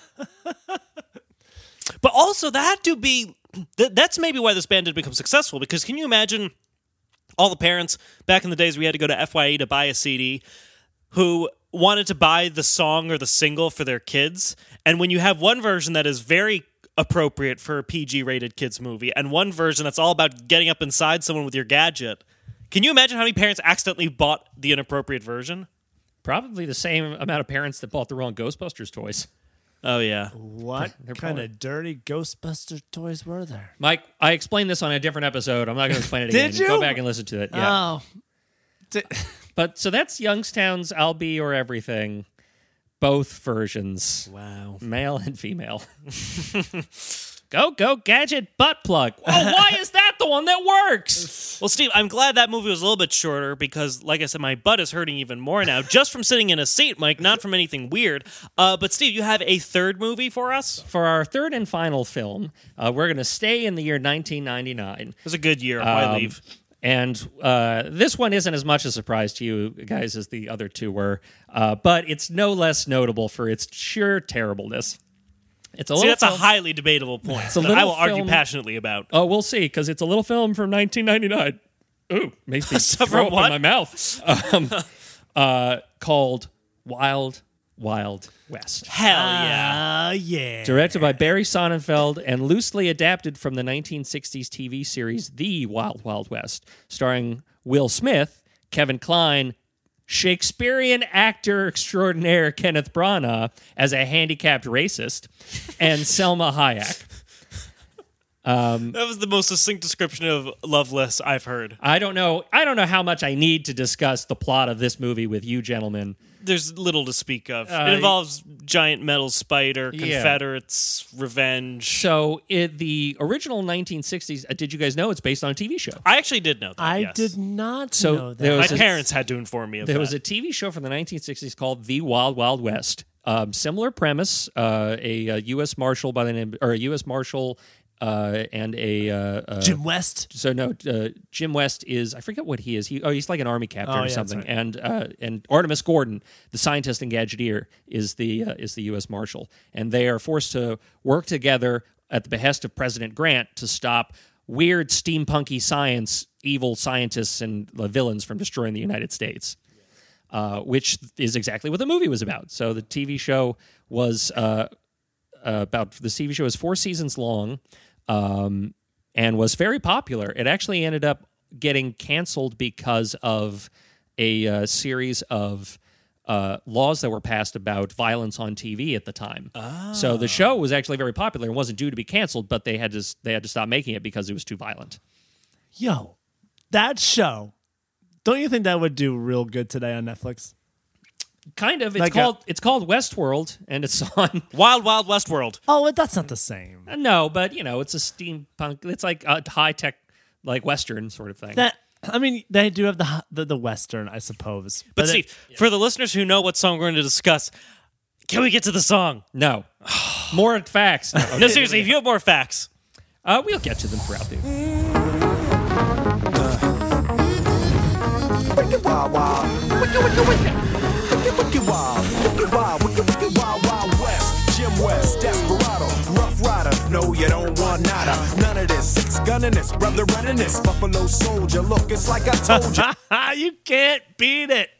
but also, that had to be. Th- that's maybe why this band did become successful. Because can you imagine all the parents back in the days we had to go to FYE to buy a CD who wanted to buy the song or the single for their kids? And when you have one version that is very appropriate for a PG rated kids movie and one version that's all about getting up inside someone with your gadget. Can you imagine how many parents accidentally bought the inappropriate version? Probably the same amount of parents that bought the wrong Ghostbusters toys. Oh yeah. What They're kind probably- of dirty Ghostbuster toys were there? Mike, I explained this on a different episode. I'm not going to explain it Did again. you? Go back and listen to it. Yeah. Oh, Di- But so that's Youngstown's I'll Be or Everything, both versions, Wow. male and female. Go, go, gadget butt plug. Oh, why is that the one that works? Well, Steve, I'm glad that movie was a little bit shorter because, like I said, my butt is hurting even more now just from sitting in a seat, Mike, not from anything weird. Uh, but, Steve, you have a third movie for us? For our third and final film, uh, we're going to stay in the year 1999. It was a good year. Why Um, leave? And uh, this one isn't as much a surprise to you guys as the other two were, uh, but it's no less notable for its sheer terribleness. It's a See, little that's a highly debatable point a that I little will argue passionately about. Oh, we'll see, because it's a little film from 1999. Ooh, makes me So throw up what? in my mouth. Um, uh, called Wild Wild West. Hell yeah. uh, yeah. Directed by Barry Sonnenfeld and loosely adapted from the 1960s TV series The Wild Wild West, starring Will Smith, Kevin Kline, Shakespearean actor extraordinaire Kenneth Branagh as a handicapped racist, and Salma Hayek. Um, that was the most succinct description of Loveless I've heard. I don't know. I don't know how much I need to discuss the plot of this movie with you, gentlemen. There's little to speak of. Uh, it involves giant metal spider, Yeah. Confederates, revenge. So, it, the original 1960s. Uh, did you guys know it's based on a TV show? I actually did know that. I yes. did not So know that. there My a- parents had to inform me of that. There that. was a TV show from the 1960s called The Wild Wild West. Um, similar premise: uh, a, uh U.S. Marshal by the name, or a U.S. Marshal, uh, and a uh, uh, Jim West. so no, uh, Jim West is I forget what he is. He oh he's like an army captain Oh, or yeah, something. right. And uh, and Artemus Gordon, the scientist and gadgeteer, is the uh, is the U.S. Marshal, and they are forced to work together at the behest of President Grant to stop weird steampunky science, evil scientists and villains from destroying the United States. Uh, which is exactly what the movie was about. So the TV show was about the TV show is four seasons long um, and was very popular. It actually ended up getting canceled because of a uh, series of uh, laws that were passed about violence on TV at the time. So the show was actually very popular and wasn't due to be canceled, but they had to they had to stop making it because it was too violent. Yo, that show. Don't you think that would do real good today on Netflix? Kind of. It's Like a- called it's called Westworld, and it's on. Wild Wild West World. Oh, but that's not the same. No, but you know, it's a steampunk. It's like a high tech, like Western sort of thing. That I mean, they do have the the, the western, I suppose. But, it- Steve, for the listeners who know what song we're going to discuss, can we get to the song? no, more facts. No, No, seriously, if you have more facts. Uh, we'll get to them throughout the. Wicked wild wild. Wicked wicked wicked. Wicked wicked wild. Wicked wild. Wicked wicked wild wild west. Jim West, Desperado, Rough Rider. No, you don't want nada. None of this. Six gunning this, brother running this. Buffalo Soldier. Look, it's like I told you. you can't beat it.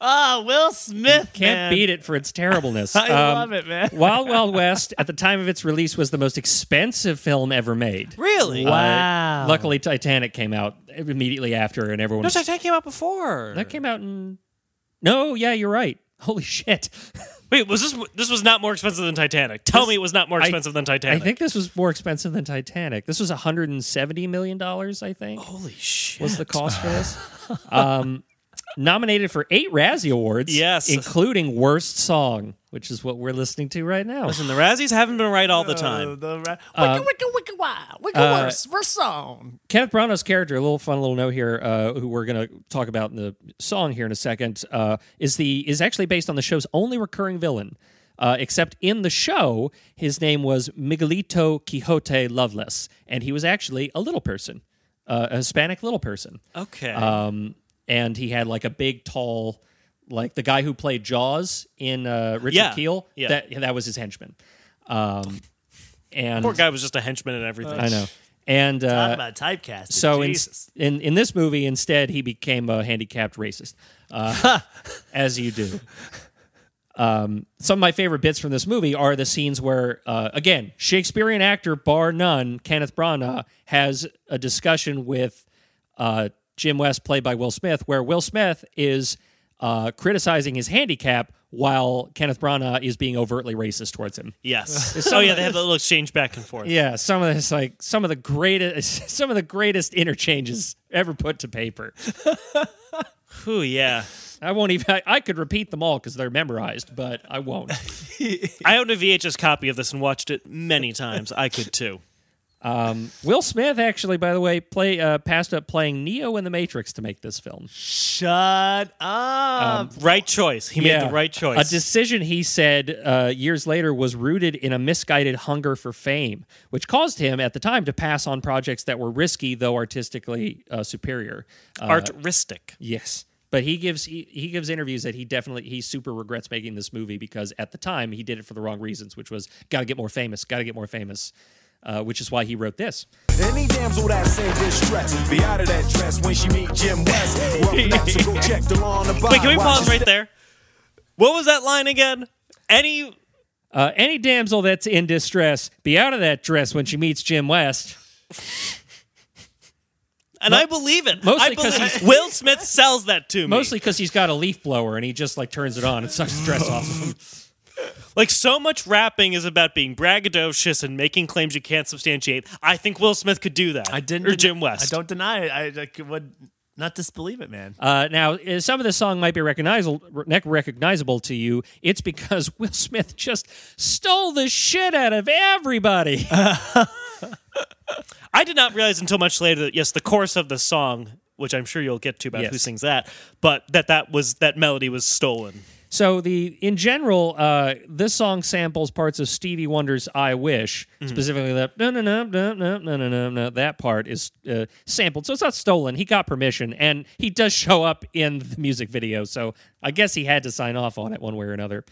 Ah, Will Smith Can't man. beat it for its terribleness. I Um, love it, man. Wild Wild West, at the time of its release, was the most expensive film ever made. Really? Wow. Luckily, Titanic came out immediately after, and everyone. No, Titanic came out before. that came out in. No, yeah, you're right. Holy shit! Wait, was this this was not more expensive than Titanic? Tell me it was not more I- expensive than Titanic. I Titanic. think this was more expensive than Titanic. This was 170 million dollars. I think Holy shit. was the cost for this. um, nominated for eight Razzie Awards. Yes. including worst song, which is what we're listening to right now. Listen, the Razzies haven't been right all the Uh, time. the ra- Uh, wicked, wicked, wicked, wild. Wicked uh, worse. Worst song. Kenneth Branagh's character, a little fun little note here, uh, who we're going to talk about in the song here in a second, uh, is the is actually based on the show's only recurring villain. Uh, except in the show, his name was Miguelito Quixote Loveless, and he was actually a little person, uh, a Hispanic little person. Okay. Um, and he had like a big, tall, like the guy who played Jaws in uh, Richard Yeah. Kiel. Yeah. That that was his henchman. Um, and Poor guy was just a henchman and everything. I know. And Talk uh, about typecast. so in, in in this movie, instead, he became a handicapped racist, uh, as you do. Um, some of my favorite bits from this movie are the scenes where, uh, again, Shakespearean actor bar none, Kenneth Branagh, has a discussion with uh, Jim West, played by Will Smith, where Will Smith is uh, criticizing his handicap while Kenneth Branagh is being overtly racist towards him. Yes. oh yeah, they have a little exchange back and forth. Yeah, some of this like some of the greatest some of the greatest interchanges ever put to paper. Whew, yeah. I won't even. I, I could repeat them all because they're memorized, but I won't. I owned a VHS copy of this and watched it many times. I could too. Will Smith actually, by the way, play uh, passed up playing Neo in the Matrix to make this film. Shut up. Right choice. He made the right choice. A decision he said uh, years later was rooted in a misguided hunger for fame, which caused him at the time to pass on projects that were risky though artistically uh, superior. Uh, Artistic. Yes. But he gives he, he gives interviews that he definitely he super regrets making this movie because at the time he did it for the wrong reasons, which was got to get more famous, got to get more famous, uh, which is why he wrote this. Any damsel that's in distress, be out of that dress when she meet Jim West. Rough so go check the law on Wait, can we pause right there? What was that line again? Any Uh, any damsel that's in distress, be out of that dress when she meets Jim West. and I believe it. mostly I 'cause believe- Will Smith sells that to me. Mostly because he's got a leaf blower and he just like turns it on and sucks the dress off of him. Like so much rapping is about being braggadocious and making claims you can't substantiate. I think Will Smith could do that. I didn't. Or den- Jim West. I don't deny it. I, I would not disbelieve it, man. Uh, now, uh, some of the song might be recognizable, recognizable to you. It's because Will Smith just stole the shit out of everybody. I did not realize until much later that yes, the chorus of the song, which I'm sure you'll get to about who sings that, but that that was that melody was stolen. So the in general, uh, this song samples parts of Stevie Wonder's "I Wish," specifically that no no no no no no no no no that part is uh, sampled. So it's not stolen. He got permission, and he does show up in the music video. So I guess he had to sign off on it one way or another.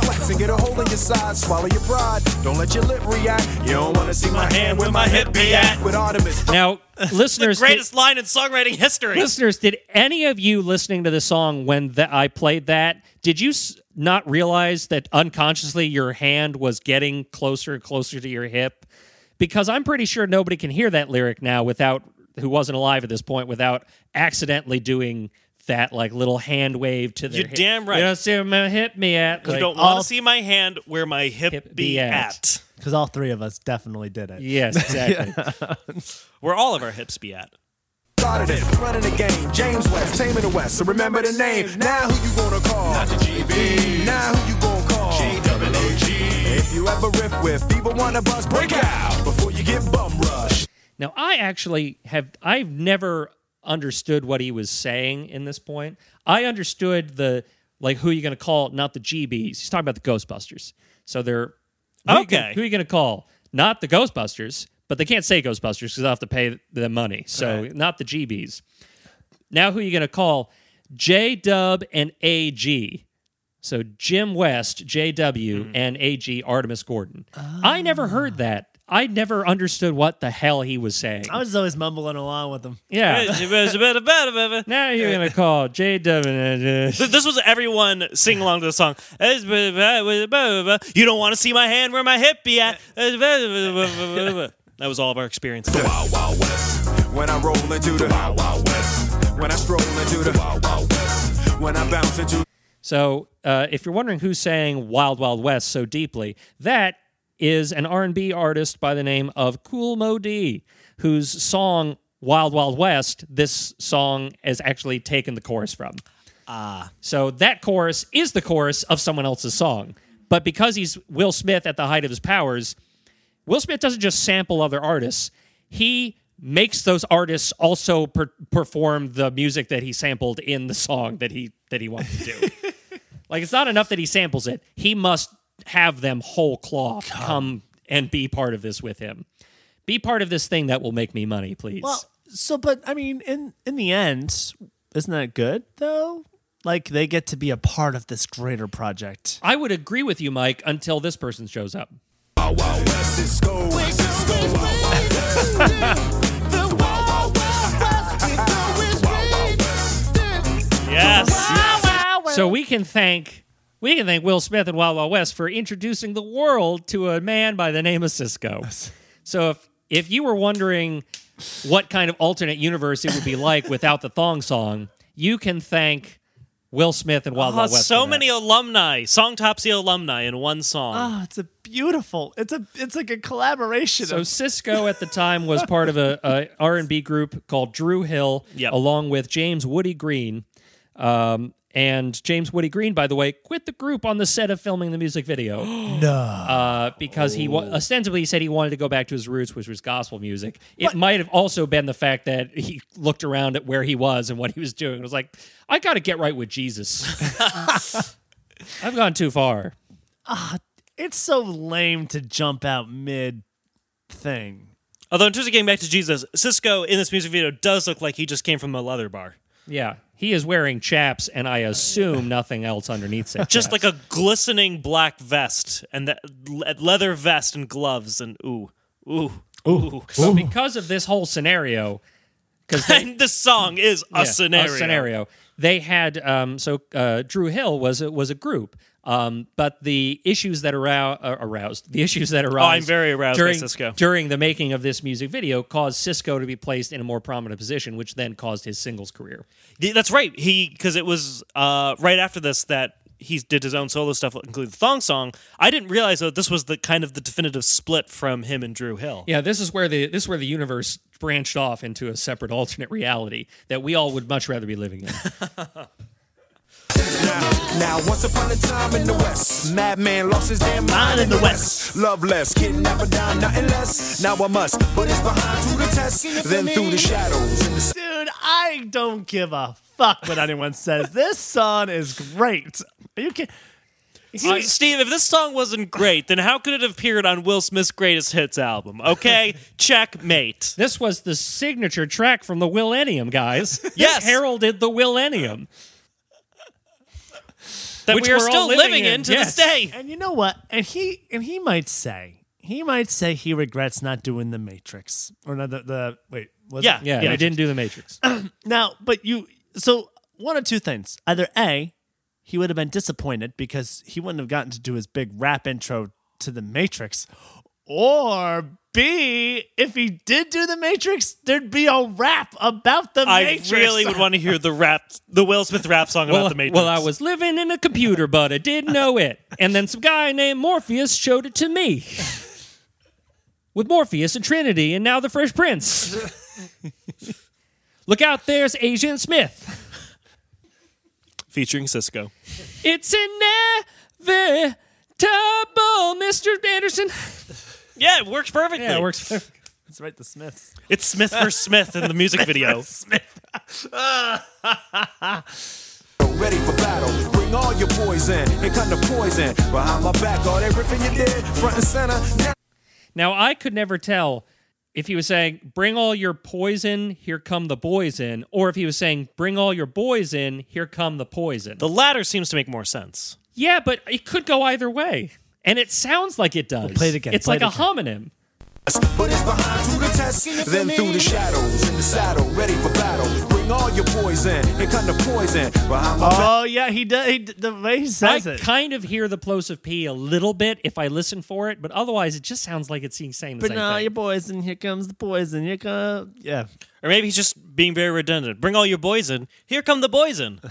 Flex and get a hole in your side, swallow your pride. Don't let your lip react. You don't wanna see my hand where my hip be at. With Artemis. Now, listeners, did- Greatest line in songwriting history. listeners, did any of you listening to the song when th- I played that, did you s- not realize that unconsciously your hand was getting closer and closer to your hip? Because I'm pretty sure nobody can hear that lyric now without who wasn't alive at this point without accidentally doing that like little hand wave to the. You're hip. damn right. You don't see where my hip me at. You don't all- want to see my hand where my hip, Hip be be at. at. Because all three of us definitely did it. Yes, exactly. Where all of our hips be at. Started it, running the game. James West, taming the West. So remember the name. Now who you gonna call? Not the GB. Now who you gonna call? J-double-O-G. If you ever riff with people wanna buzz, break out before you get bum rushed. Now, I actually have, I've never understood what he was saying in this point. I understood the, like, who are you going to call, not the GBs. He's talking about the Ghostbusters. So they're, who Okay. gonna- who are you going to call? Not the Ghostbusters, but they can't say Ghostbusters because they'll have to pay them money. So not the GBs. Now, who are you going to call? J Dub and AG. So Jim West, JW, mm-hmm. and AG Artemus Gordon. Ah. I never heard that. I never understood what the hell he was saying. I was always mumbling along with them. Yeah. now you're gonna call JW. This was everyone singing along to the song. You don't want to see my hand where my hip be at. That was all of our experience. Wild Wild West. When I roll into the Wild Wild West. When I stroll into the Wild Wild West. When I bounce into So, uh, if you're wondering who's saying "Wild Wild West" so deeply, that is an R&B artist by the name of Kool Moe Dee, whose song "Wild Wild West" this song is actually taken the chorus from. Ah. So that chorus is the chorus of someone else's song, but because he's Will Smith at the height of his powers, Will Smith doesn't just sample other artists; he makes those artists also per- perform the music that he sampled in the song that he that he wants to do. like it's not enough that he samples it; he must have them whole cloth come and be part of this with him. Be part of this thing that will make me money, please. Well, so but I mean, in in the end, isn't that good though? Like they get to be a part of this greater project. I would agree with you, Mike, until this person shows up. Wild Wild West, Sisqó, Sisqó, Wild Wild West. The Wild Wild West. Wild Wild West. Yes. So we can thank we can thank Will Smith and Wild Wild West for introducing the world to a man by the name of Sisqó. So if if you were wondering what kind of alternate universe it would be like without the thong song, you can thank Will Smith and Wild Oh, Wild West. so many alumni, Songtopsy alumni in one song. Oh, it's a beautiful. It's a it's like a collaboration. So of, Sisqó at the time was part of a, a R&B group called Dru Hill, Yep. along with James Woody Green. Um, and James Woody Green, by the way, quit the group on the set of filming the music video. no, uh, because he wa- ostensibly he said he wanted to go back to his roots, which was gospel music. It might have also been the fact that he looked around at where he was and what he was doing. and was like, I got to get right with Jesus. I've gone too far. it's so lame to jump out mid thing. Although in terms of getting back to Jesus, Sisqó in this music video does look like he just came from a leather bar. Yeah, he is wearing chaps, and I assume nothing else underneath said Just chaps. like a glistening black vest and that le- leather vest and gloves and ooh, ooh, ooh. So, because of this whole scenario, because And this song is a scenario. scenario, they had um, so uh, Dru Hill was was a group. Um, but the issues that arou- uh, aroused, the issues that aroused, Oh, I'm very aroused during, Sisqó. during the making of this music video caused Sisqó to be placed in a more prominent position, which then caused his singles career. That's right. He because it was uh, right after this that he did his own solo stuff, including the thong song. I didn't realize that this was the kind of the definitive split from him and Dru Hill. Yeah, this is where the this is where the universe branched off into a separate alternate reality that we all would much rather be living in. Now, once upon a time in the West, madman lost his damn mind in the West. Love less, kidnapper down, nothing less. Now I must put his behind to the test, then through the shadows. In the Dude, I don't give a fuck what anyone says. This song is great. Are you kidding? Uh, Steve, if this song wasn't great, then how could it have appeared on Will Smith's greatest hits album? Okay, checkmate. This was the signature track from the Willennium, guys. This Yes. heralded the Willennium. That Which we are we're still living living in, in to yes. this day. And you know what? And he and he might say he might say he regrets not doing the Matrix or not the, the wait was Yeah. it? Yeah, I didn't do the Matrix. Now, but you so one of two things. Either A, he would have been disappointed because he wouldn't have gotten to do his big rap intro to the Matrix. Or B, if he did do the Matrix, there'd be a rap about the Matrix. I Matrix. really would want to hear the rap, the Will Smith rap song well, about the Matrix. well, I was living in a computer, but I didn't know it. And then some guy named Morpheus showed it to me. With Morpheus and Trinity, and now the Fresh Prince. Look out, there's Agent Smith. featuring Sisqó. It's inevitable, Mr. Anderson. Yeah, it works perfectly. Yeah, it works. That's right, the Smiths. It's Smith versus Smith in the music video. ready for battle. Bring all your poison. Here come the poison. Behind my back, all everything you did, front and center. Now Now, I could never tell if he was saying, bring all your poison, here come the boys in, or if he was saying, bring all your boys in, here come the poison. The latter seems to make more sense. yeah, but it could go either way. And it sounds like it does. play it again, It's play like it a again. homonym. Put his behind to the test, then through the shadows in the saddle, ready for battle. Bring all your poison. Here come the poison. Behind my back. Oh yeah, he does. He, the way he says I it. kind of hear the plosive P a little bit if I listen for it, but otherwise it just sounds like it's saying the But same now thing. your poison. Here comes the poison. Here come yeah. Or maybe he's just being very redundant. Bring all your poison. Here come the boys in.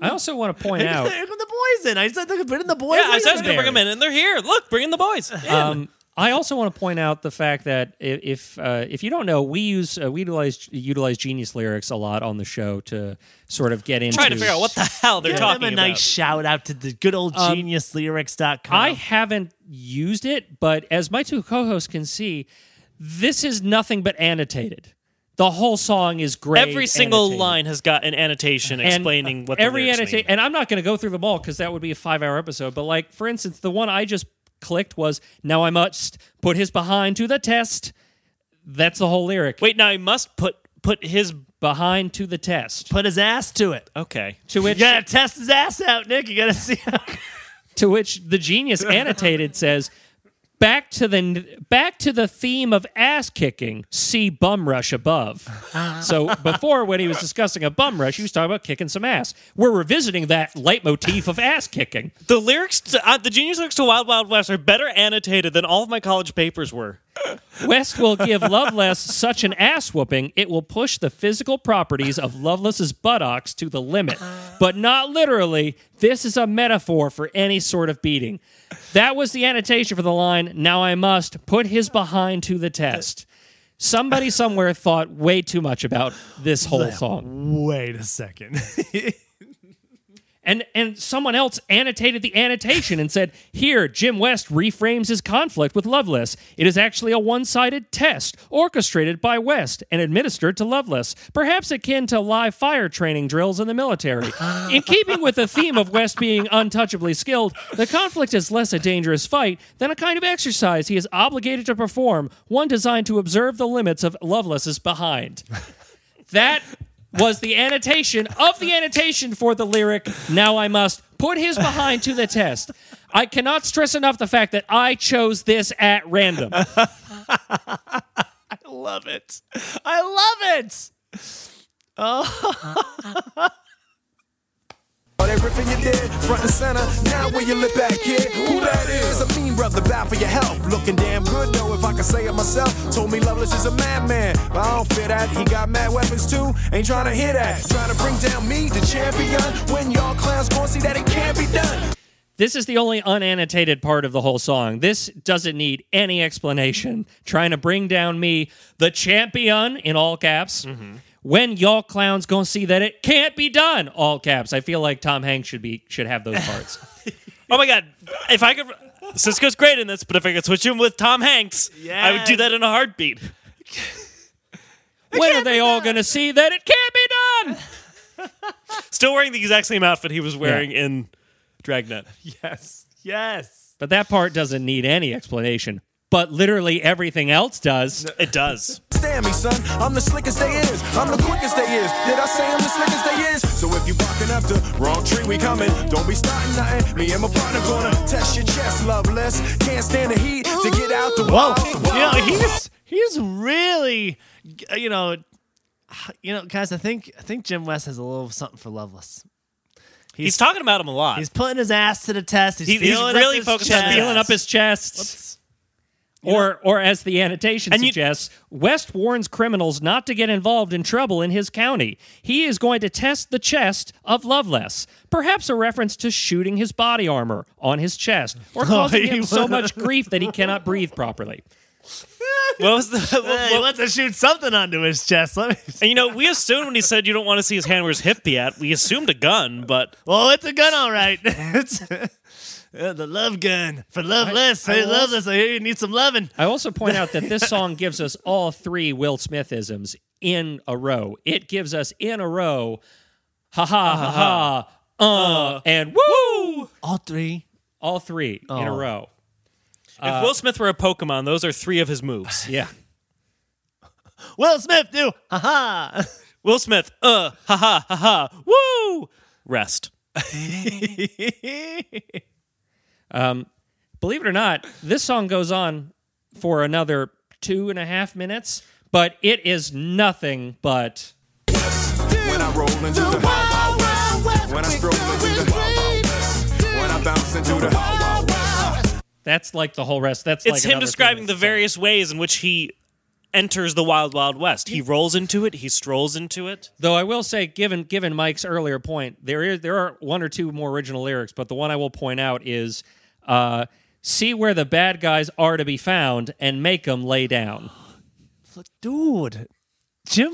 I also want to point Here out come the in. I said they could put in the boys. Yeah, I said I was going to bring them in, and they're here. Look, bring in the boys. In. Um, I also want to point out the fact that if uh, if you don't know, we use uh, we utilize utilize Genius lyrics a lot on the show to sort of get into. Trying to figure out what the hell they're Give talking them a about. nice shout out to the good old Um, geniuslyrics.com. I haven't used it, but as my two co-hosts can see, this is nothing but annotated. The whole song is great. Every single annotated. line has got an annotation And explaining what every annotation. And I'm not going to go through them all because that would be a five hour episode. But like for instance, the one I just clicked was "Now I must put his behind to the test." That's the whole lyric. Wait, now I must put put his behind to the test. Put his ass to it. Okay. To which You gotta test his ass out, Nick. You gotta see. How- to which the genius annotated says back to the back to the theme of ass kicking. See bum rush above. So before when he was discussing a bum rush he was talking about kicking some ass. We're revisiting that leitmotif of ass kicking. The lyrics, to, uh, the genius lyrics to Wild Wild West are better annotated than all of my college papers were. West will give loveless such an ass whooping it will push the physical properties of loveless's buttocks to the limit. But not literally this is a metaphor for any sort of beating. That was the annotation for the line now i must put his behind to the test. Somebody somewhere thought way too much about this whole song Wait a second. and and someone else annotated the annotation and said, "Here, Jim West reframes his conflict with Loveless. It is actually a one-sided test orchestrated by West and administered to Loveless, perhaps akin to live fire training drills in the military. In keeping with the theme of West being untouchably skilled, the conflict is less a dangerous fight than a kind of exercise he is obligated to perform, one designed to observe the limits of Loveless's behind." That was the annotation of the annotation for the lyric, Now I Must Put His Behind to the Test. I cannot stress enough the fact that I chose this at random. I love it. I love it. Oh. All that riffing you did, front and center. Now where you look back, kid, who that is? A mean brother, bad for your health. Looking damn good though, if I can say it myself. Told me Loveless is a madman, but I don't fear that. He got mad weapons too. Ain't trying to hear that. Trying to bring down me, the champion. When y'all clowns gon' see that it can't be done. This is the only unannotated part of the whole song. This doesn't need any explanation. Trying to bring down me, the champion, in all caps. Mm-hmm. When y'all clowns gonna see that it can't be done, all caps. I feel like Tom Hanks should be should have those parts. Oh my god! If I could, Sisqó's great in this, but if I could switch him with Tom Hanks, I would do that in a heartbeat. when are they all gonna see that it can't be done? Still wearing the exact same outfit he was wearing in Dragnet. Yes. Yes. But that part doesn't need any explanation. But literally everything else does. It does. Stand me, son. I'm the slickest they is. I'm the quickest they is. Did I say I'm the slickest they is? So if you barking up the wrong tree, we coming. Don't be starting nothing. Me and my partner gonna test your chest, loveless. Can't stand the heat to get out the Whoa. wall. You know, he's he's really, uh, you know, you know, guys. I think I think Jim West has a little something for Loveless. He's, talking about him a lot. He's putting his ass to the test. He's, He- he's feeling up really his focused on. Feeling up his chest. Or, or as the annotation And you- suggests, West warns criminals not to get involved in trouble in his county. He is going to test the chest of Loveless, perhaps a reference to shooting his body armor on his chest, or oh, causing him so much grief that he cannot breathe properly. what was the? Hey, what- he wants to shoot something onto his chest. Let me. and you know, we assumed when he said you don't want to see his hand where his hip be at, we assumed a gun, but Well, it's a gun, all right. uh, the love gun for Loveless. I- I hey, will Loveless, I hear you need some loving. I also point out that this song gives us all three Will Smithisms in a row. It gives us in a row, ha ha ha ha, uh, and woo, All three. all three in a Oh. row. if Will Smith were a Pokemon, those are three of his moves. Yeah. Will Smith, do ha ha. Will Smith, uh, ha ha ha ha, woo, rest. Um, believe it or not, this song goes on for another two and a half minutes, but it is nothing but When I roll into the wild, wild west. When I stroll into the wild, wild west. When I bounce into the wild, wild west. that's like the whole rest. That's It's like him describing the various ways in which he enters the Wild Wild West. He rolls into it, he strolls into it. Though I will say, given given Mike's earlier point, there is there are one or two more original lyrics, but the one I will point out is, uh, "See where the bad guys are to be found, and make them lay down." Dude, Jim,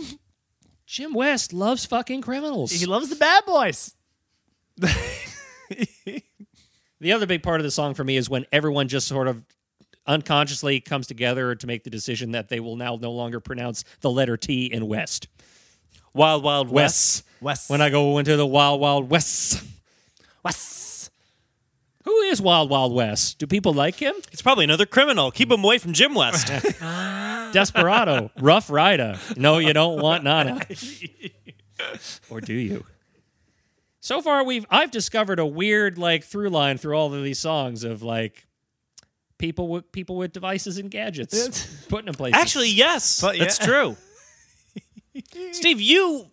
Jim West loves fucking criminals. he loves the bad boys. The other big part of the song for me is when everyone just sort of unconsciously comes together to make the decision that they will now no longer pronounce the letter T in West. Wild Wild West. West. West. When I go into the wild, wild West. West. Who is Wild Wild West? Do people like him? It's probably another criminal. Keep him away from Jim West. Desperado, Rough Rider. No, you don't want Nana. or do you? So far, we've I've discovered a weird like through line through all of these songs of like people with people with devices and gadgets putting in place. Actually, yes, But that's true. Steve, you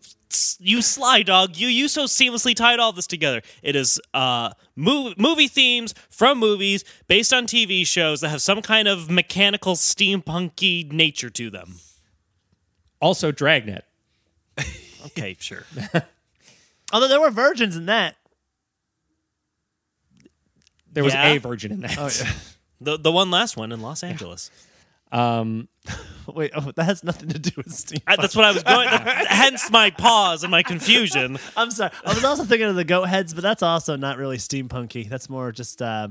you sly dog, you you so seamlessly tied all this together. It is uh movie, movie themes from movies based on TV shows that have some kind of mechanical steampunky nature to them. also Dragnet. Okay, sure. Although there were virgins in that. There was Yeah? a virgin in that. The the one last one in Los Angeles. Um, Wait, oh, that has nothing to do with Steve. I- that's what I was going. hence my pause and my confusion. I'm sorry. I was also thinking of the goat heads, but that's also not really steampunky. That's more just uh,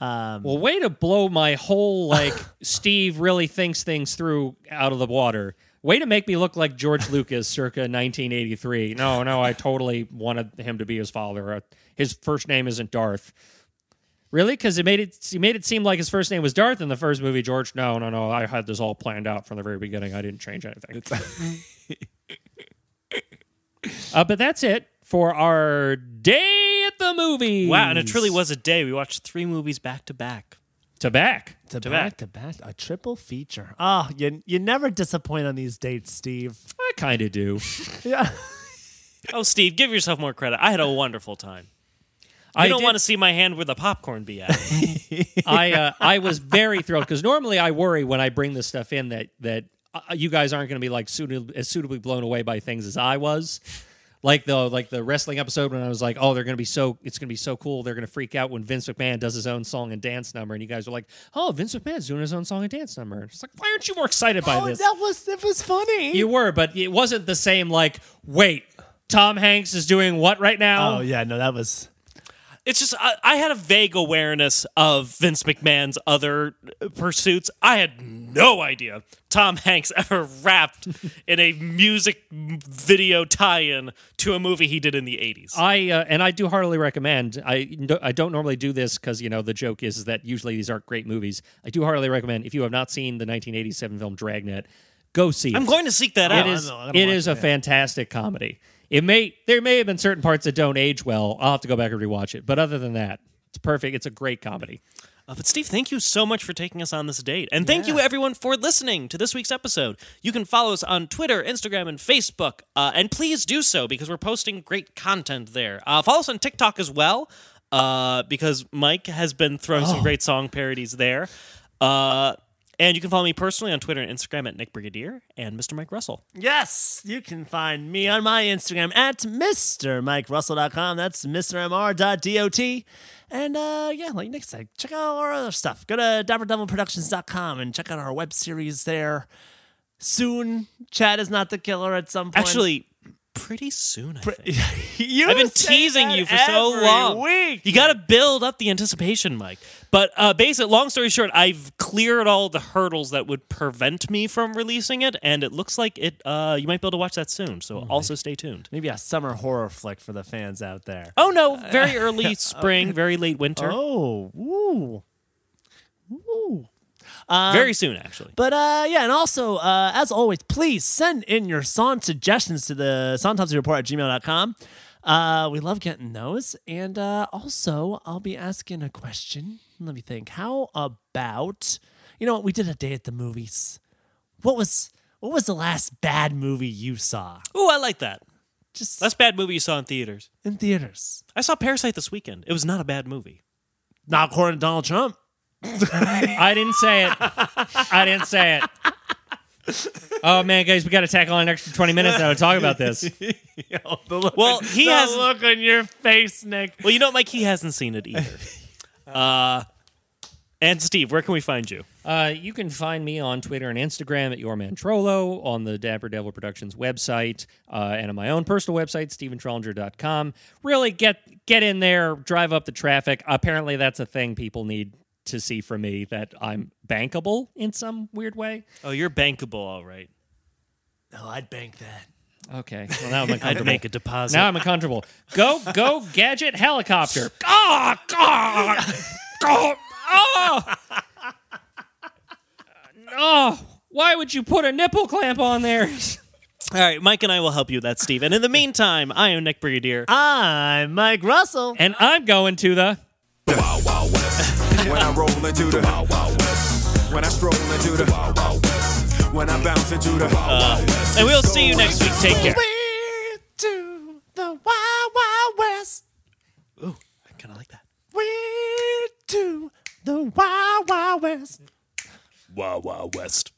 well, way to blow my whole like Steve really thinks things through out of the water. Way to make me look like George Lucas circa 1983. No, no, I totally wanted him to be his father. Uh, His first name isn't Darth. Really? Because it made it he made it seem like his first name was Darth in the first movie. George, no, no, no. I had this all planned out from the very beginning. I didn't change anything. uh, but that's it for our day at the movies. Wow, and it truly was a day. We watched three movies back to back. to back. to, To back back. to back a triple feature. Oh, you you never disappoint on these dates, Steve. I kind of do. Yeah. Oh, Steve, give yourself more credit. I had a wonderful time. I I don't did- want to see my hand where the popcorn be at. I uh, I was very thrilled because normally I worry when I bring this stuff in that that uh, you guys aren't going to be like suitably, as suitably blown away by things as I was. Like the like the wrestling episode when I was like, oh, they're going to be so it's going to be so cool. They're going to freak out when Vince McMahon does his own song and dance number, and you guys were like, oh, Vince McMahon's doing his own song and dance number. It's like, why aren't you more excited by Oh, this? that was it was funny. You were, but it wasn't the same. Like, wait, Tom Hanks is doing what right now? oh yeah, no, that was It's just I, I had a vague awareness of Vince McMahon's other pursuits. I had no idea Tom Hanks ever rapped in a music video tie-in to a movie he did in the '80s. I uh, and I do heartily recommend. I I don't normally do this because you know the joke is, that usually these aren't great movies. I do heartily recommend if you have not seen the 1987 film Dragnet, go see it. I'm going to seek that It out. is gonna it is a fantastic comedy. It may there may have been certain parts that don't age well. I'll have to go back and rewatch it. But other than that, it's perfect. It's a great comedy. Uh, but Steve, thank you so much for taking us on this date. And thank you everyone for listening to this week's episode. You can follow us on Twitter, Instagram, and Facebook. Uh, and please do so because we're posting great content there. Uh, follow us on TikTok as well uh, because Mike has been throwing some great song parodies there. And you can follow me personally on Twitter and Instagram at Nick Brigadier and Mr. Mike Russell. Yes, you can find me on my Instagram at MrMikeRussell.com. That's MrMR.dot. And uh, yeah, like Nick said, check out our other stuff. Go to DapperDevilProductions.com and check out our web series there. Soon, Chad is not the killer at some point. Actually, pretty soon, I think. you I've been teasing you for so long. Week. You got to build up the anticipation, Mike. But uh, basically, long story short, I've cleared all the hurdles that would prevent me from releasing it, and it looks like it. Uh, you might be able to watch that soon. So also stay tuned. Maybe a summer horror flick for the fans out there. Oh no, very early spring, very late winter, Oh, ooh. Ooh. Very soon actually. But uh, yeah, and also, uh, as always, please send in your song suggestions to the songtopsy report at gmail.com. Uh, we love getting those. And uh, also, I'll be asking a question. Let me think. How about, you know what, we did a day at the movies. What was what was the last bad movie you saw? Ooh, I like that. Just Last bad movie you saw in theaters. in theaters. I saw Parasite this weekend. It was not a bad movie. Not according to Donald Trump. I didn't say it. I didn't say it. Oh man, guys, we got to tackle an extra 20 minutes now to talk about this. Well, he the has. look on your face, Nick. Well, you know, Mike, he hasn't seen it either. uh, and Steve, where can we find you? Uh, you can find me on Twitter and Instagram at YourManTrollo, on the Dapper Devil Productions website, uh, and on my own personal website, StephenTrollinger.com. Really get get in there, drive up the traffic. Apparently, that's a thing people need to see from me that I'm bankable in some weird way. Oh, you're bankable, all right. Oh, I'd bank that. Okay. Well, now I'm uncomfortable. I'd make a deposit. Now I'm uncomfortable. Go, go, gadget helicopter. Oh, God. Oh, oh. Oh, why would you put a nipple clamp on there? All right, Mike and I will help you with that, Steve. And in the meantime, I am Nick Brigadier. I'm Mike Russell. And I'm going to the. Wild Wild West. When I roll into the Wild Wild West. When I stroll into the Wild Wild West. When I bounce into the Wild uh, Wild West. And we'll see you next week. Take care. We to the Wild Wild West. Ooh, I kind of like that. We're to the Wild Wild West. Wow, wow, West.